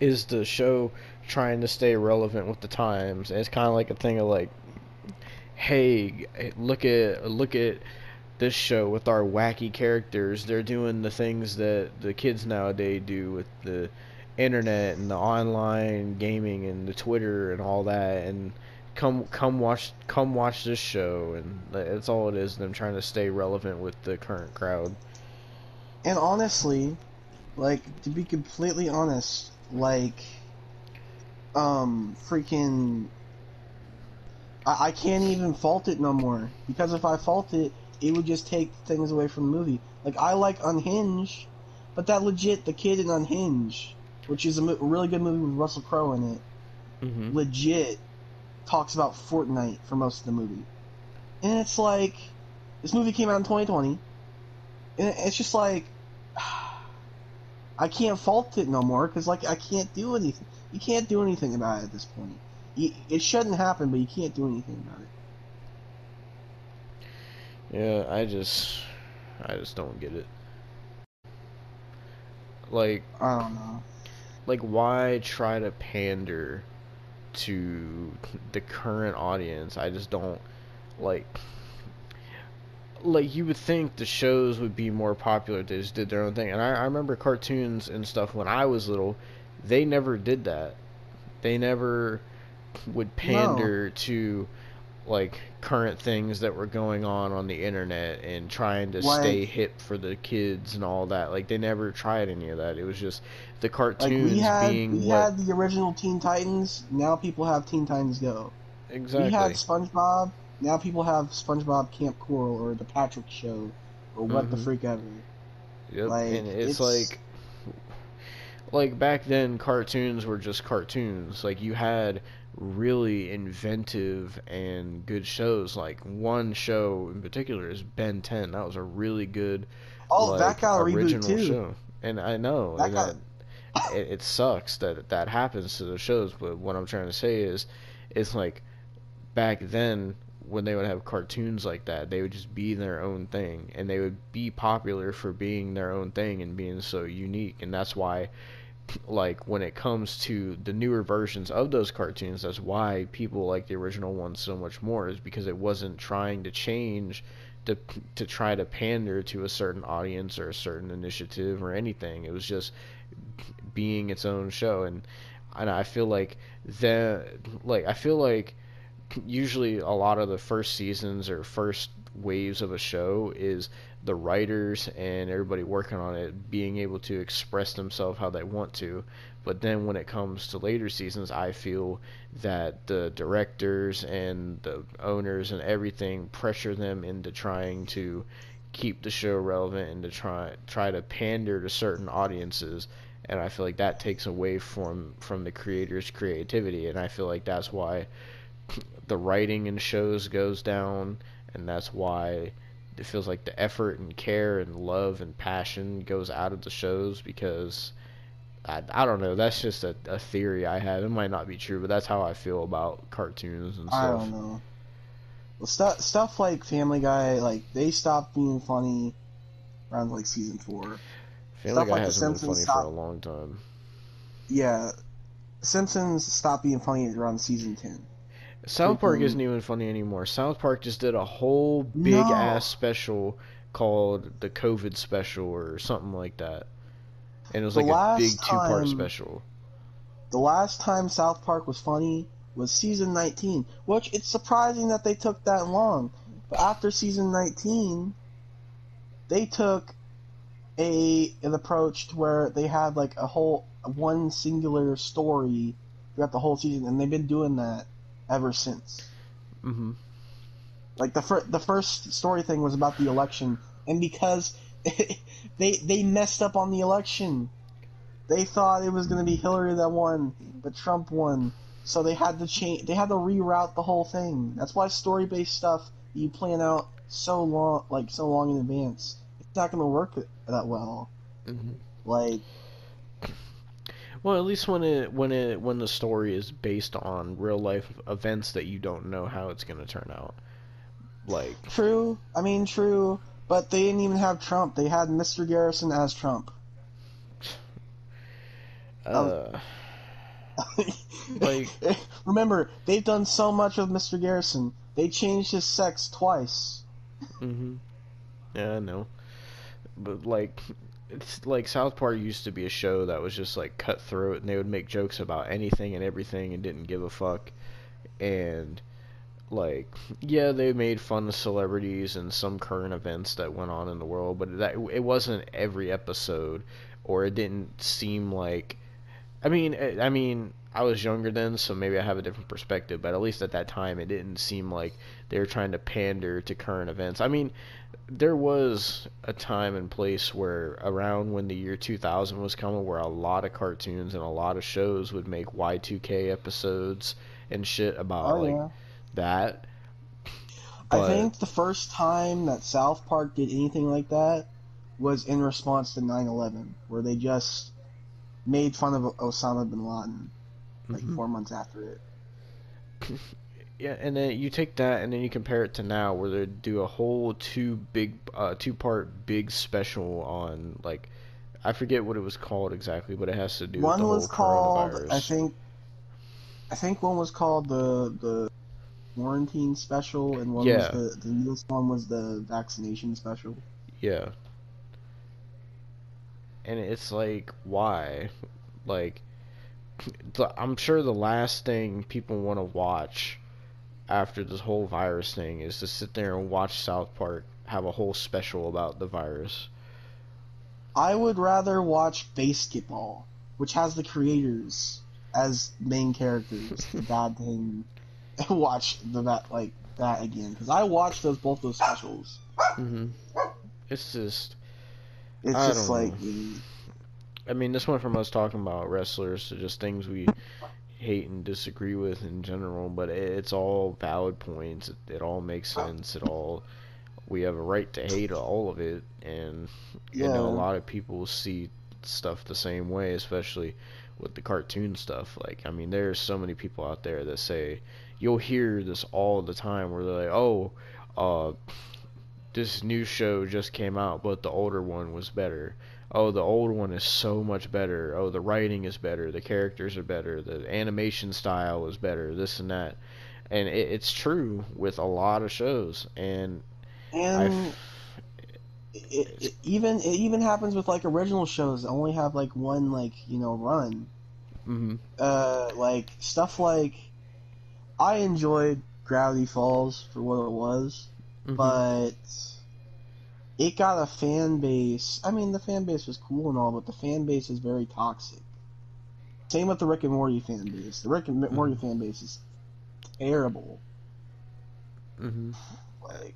is the show trying to stay relevant with the times. And it's kind of like a thing of like, hey, look at look at this show with our wacky characters. They're doing the things that the kids nowadays do with the internet and the online gaming and the Twitter and all that. And come come watch come watch this show. And that's all it is. Them trying to stay relevant with the current crowd. And honestly, like, to be completely honest, like, um, freaking. I, I can't even fault it no more. Because if I fault it, it would just take things away from the movie. Like, I like Unhinged, but that legit, the kid in Unhinged, which is a really good movie with Russell Crowe in it, Mm-hmm. legit talks about Fortnite for most of the movie. And it's like, this movie came out in 2020, and it's just like, I can't fault it no more because like I can't do anything. You can't do anything about it at this point. It shouldn't happen, but you can't do anything about it. Yeah, I just I just don't get it. Like I don't know. like why try to pander to the current audience? I just don't like like you would think the shows would be more popular if they just did their own thing. And I, I remember cartoons and stuff when I was little, they never did that. They never would pander to like current things that were going on on the internet and trying to Like- stay hip for the kids and all that. Like they never tried any of that. It was just the Like cartoons we had being we what had the original Teen Titans. Now people have Teen Titans Go. exactly. We had SpongeBob. Now people have SpongeBob Kamp Koral or the Patrick Show or what the Mhm. freak ever. Yep, Like, and it's, it's- like like back then cartoons were just cartoons. Like you had really inventive and good shows. Like one show in particular is Ben 10. That was a really good Oh, like, that got a reboot original too. show. And I know That got- that, it, it sucks that that happens to the shows, but what I'm trying to say is it's like back then when they would have cartoons like that, they would just be their own thing and they would be popular for being their own thing and being so unique and that's why like when it comes to the newer versions of those cartoons that's why people like the original ones so much more is because it wasn't trying to change to to try to pander to a certain audience or a certain initiative or anything. It was just being its own show. And and I feel like the like I feel like usually a lot of the first seasons or first waves of a show is the writers and everybody working on it being able to express themselves how they want to. But then when it comes to later seasons, I feel that the directors and the owners and everything pressure them into trying to keep the show relevant and to try try to pander to certain audiences. And I feel like that takes away from from the creator's creativity. And I feel like that's why the writing in shows goes down. And that's why it feels like the effort and care and love and passion goes out of the shows because I, I don't know that's just a, a theory I have it might not be true but that's how I feel about cartoons and stuff I don't know. Well, stuff stuff like Family Guy, like they stopped being funny around like season four. Family stuff Guy like hasn't been Simpsons funny stop- for a long time Yeah, Simpsons stopped being funny around season ten. South Park isn't mm-hmm. even funny anymore. South Park just did a whole big No. ass special called the COVID special or something like that. And it was The like a big two part special. The last time South Park was funny was season 19, which it's surprising that they took that long. But after season 19, they took a an approach to where they had like a whole one singular story throughout the whole season, and they've been doing that ever since. hmm Like the fir- the first story thing was about the election, and because they they messed up on the election, they thought it was going to be Hillary that won, but Trump won. So they had to change. They had to reroute the whole thing. That's why story based stuff you plan out so long, like so long in advance, it's not going to work that well. hmm Like Well, at least when it when it when the story is based on real life events that you don't know how it's gonna turn out. Like true. I mean true. But they didn't even have Trump. They had Mr. Garrison as Trump. uh Like- remember, they've done so much with Mr. Garrison. They changed his sex twice. hmm Yeah, I know. But like, it's like South Park used to be a show that was just like cutthroat, and they would make jokes about anything and everything, and didn't give a fuck. And like, yeah, they made fun of celebrities and some current events that went on in the world, but that it wasn't every episode, or it didn't seem like. I mean, I mean, I was younger then, so maybe I have a different perspective. But at least at that time, it didn't seem like they were trying to pander to current events. I mean, there was a time and place where around when the year 2000 was coming where a lot of cartoons and a lot of shows would make Y2K episodes and shit about Oh like yeah. that. I think the first time that South Park did anything like that was in response to 9/11, where they just made fun of Osama bin Laden like Mhm. four months after it. Yeah, and then you take that and then you compare it to now where they do a whole two big uh two part big special on like I forget what it was called exactly, but it has to do with One the was called. I think, I think one was called the the quarantine special, and one Yeah. was the the newest one was the vaccination special. Yeah. And it's like, why? Like, I'm sure the last thing people want to watch after this whole virus thing is to sit there and watch South Park have a whole special about the virus. I would rather watch BASEketball, which has the creators as main characters, the bad thing, and watch the that like that again because I watched those both those specials. hmm It's just, It's I just like know. I mean, this went from us talking about wrestlers to just things we hate and disagree with in general, but it, it's all valid points. It, it all makes sense. It all we have a right to hate all of it, and you know a lot of people see stuff the same way, especially with the cartoon stuff. Like, I mean, there's so many people out there that say you'll hear this all the time, where they're like, "Oh, uh, this new show just came out, but the older one was better." Oh the old one is so much better. Oh the writing is better. The characters are better. The animation style is better. This and that. And it, it's true with a lot of shows. And and it, it even it even happens with like original shows that only have like one like you know run. mhm, Uh, like stuff like I enjoyed Gravity Falls for what it was, Mhm. but it got a fan base. I mean, the fan base was cool and all, but the fan base is very toxic. Same with the Rick and Morty fan base. The Rick and Morty fan base is terrible. Mhm. Like,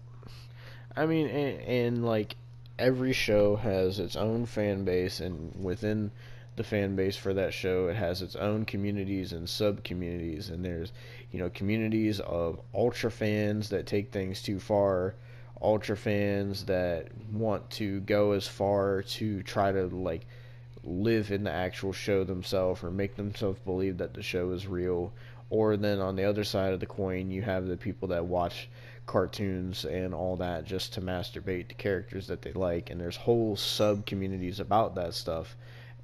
I mean, and, and like every show has its own fan base, and within the fan base for that show, it has its own communities and sub communities. And there's, you know, communities of ultra fans that take things too far, ultra fans that want to go as far to try to like live in the actual show themselves or make themselves believe that the show is real. Or then on the other side of the coin, you have the people that watch cartoons and all that just to masturbate to characters that they like and there's whole sub communities about that stuff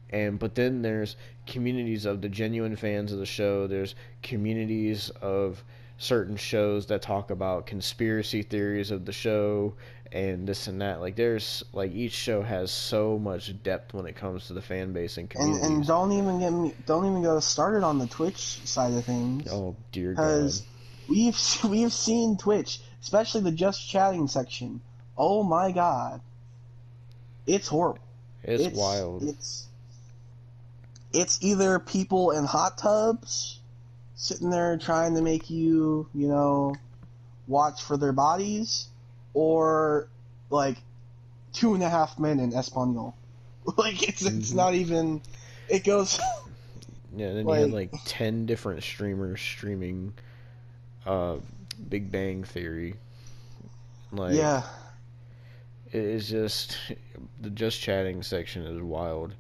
and but then there's communities of the genuine fans of the show there's communities of certain shows that talk about conspiracy theories of the show and this and that like there's like each show has so much depth when it comes to the fan base and and and don't even get me don't even go started on the Twitch side of things. oh dear god Because we've we've seen Twitch, especially the just chatting section. Oh my god, it's horrible. it's, wild It's it's either people in hot tubs sitting there trying to make you, you know, watch for their bodies, or like two and a half men in Espanol. like it's it's Mhm. not even. It goes. Yeah, and then you had Like- like ten different streamers streaming uh Big Bang Theory. Like yeah, it is just the just chatting section is wild.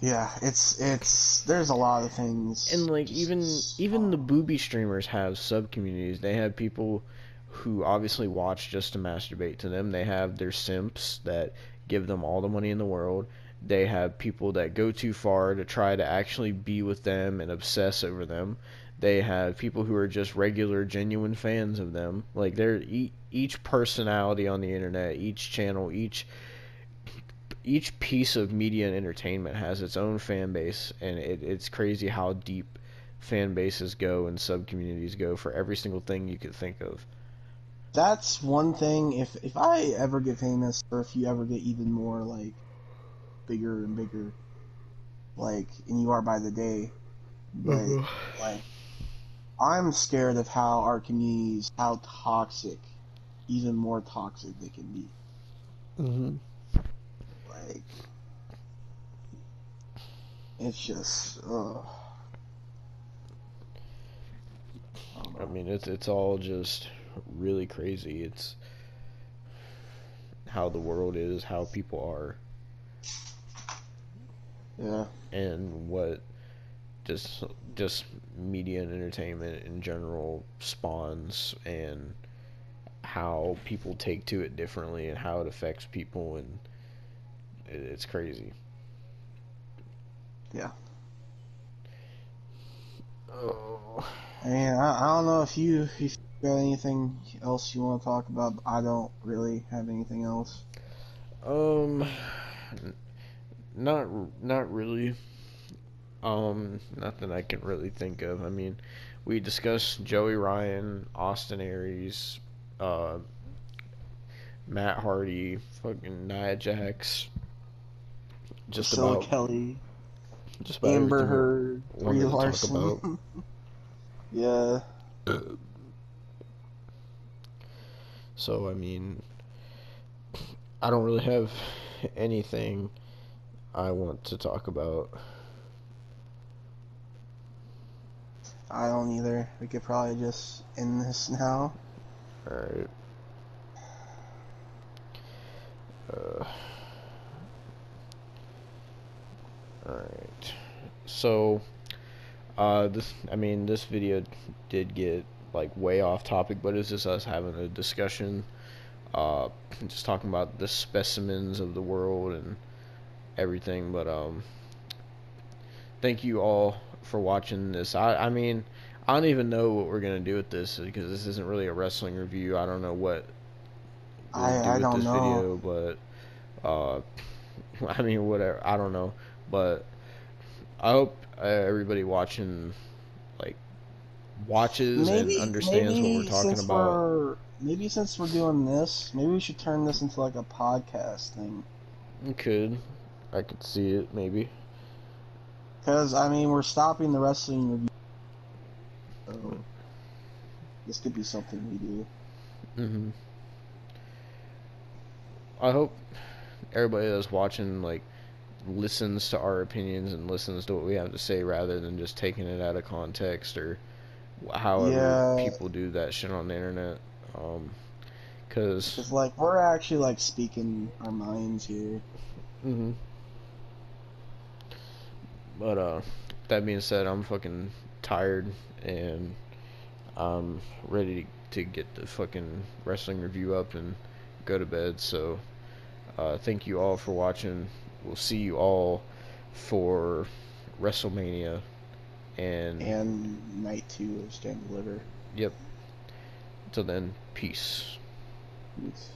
Yeah. It's it's. There's a lot of things. And like even even the booby streamers have sub communities. They have people who obviously watch just to masturbate to them. They have their simps that give them all the money in the world. They have people that go too far to try to actually be with them and obsess over them. They have people who are just regular, genuine fans of them. Like they're e- each personality on the internet, each channel, each each piece of media and entertainment has its own fan base, and it, it's crazy how deep fan bases go and sub communities go for every single thing you could think of. that's one thing. If if I ever get famous, or if you ever get even more like bigger and bigger, like and you are by the day, but like I'm scared of how our communities, how toxic, even more toxic they can be. Mm-hmm. Like it's just, ugh. I mean, it's it's all just really crazy. It's how the world is, how people are, yeah, and what just just media and entertainment in general spawns and how people take to it differently and how it affects people and it, it's crazy. Yeah. Oh. and I, I don't know if you if you got anything else you want to talk about. But I don't really have anything else. Um, not not really. Um, nothing I can really think of. I mean, we discussed Joey Ryan, Austin Aries, uh, Matt Hardy, fucking Nia Jax. Just Priscilla about Kelly, just about Amber Heard, Brie Larson. yeah, So I mean, I don't really have anything I want to talk about. I don't either. We could probably just end this now. Alright. Uh, Alright. So, uh, this, I mean, this video did get, like, way off topic, but it's just us having a discussion, uh, just talking about the specimens of the world and everything, but, um, thank you all for watching this. I, I mean, I don't even know what we're gonna do with this because this isn't really a wrestling review. I don't know what we'll I- do I with don't this know. video, but uh, I mean, whatever. I don't know, but I hope everybody watching like watches and understands what we're talking about. We're, maybe since we're doing this, maybe we should turn this into like a podcast thing. You could, I could see it maybe. Because I mean, we're stopping the wrestling review. So this could be something we do. hmm I hope everybody that's watching like listens to our opinions and listens to what we have to say rather than just taking it out of context or however Yeah. people do that shit on the internet. Um, cause Because like we're actually like speaking our minds here. hmm But uh, that being said, I'm fucking tired and I'm ready to get the fucking wrestling review up and go to bed. So, uh, thank you all for watching. We'll see you all for WrestleMania. And, And night two of Stand Deliver. yep. Until then, peace. Peace.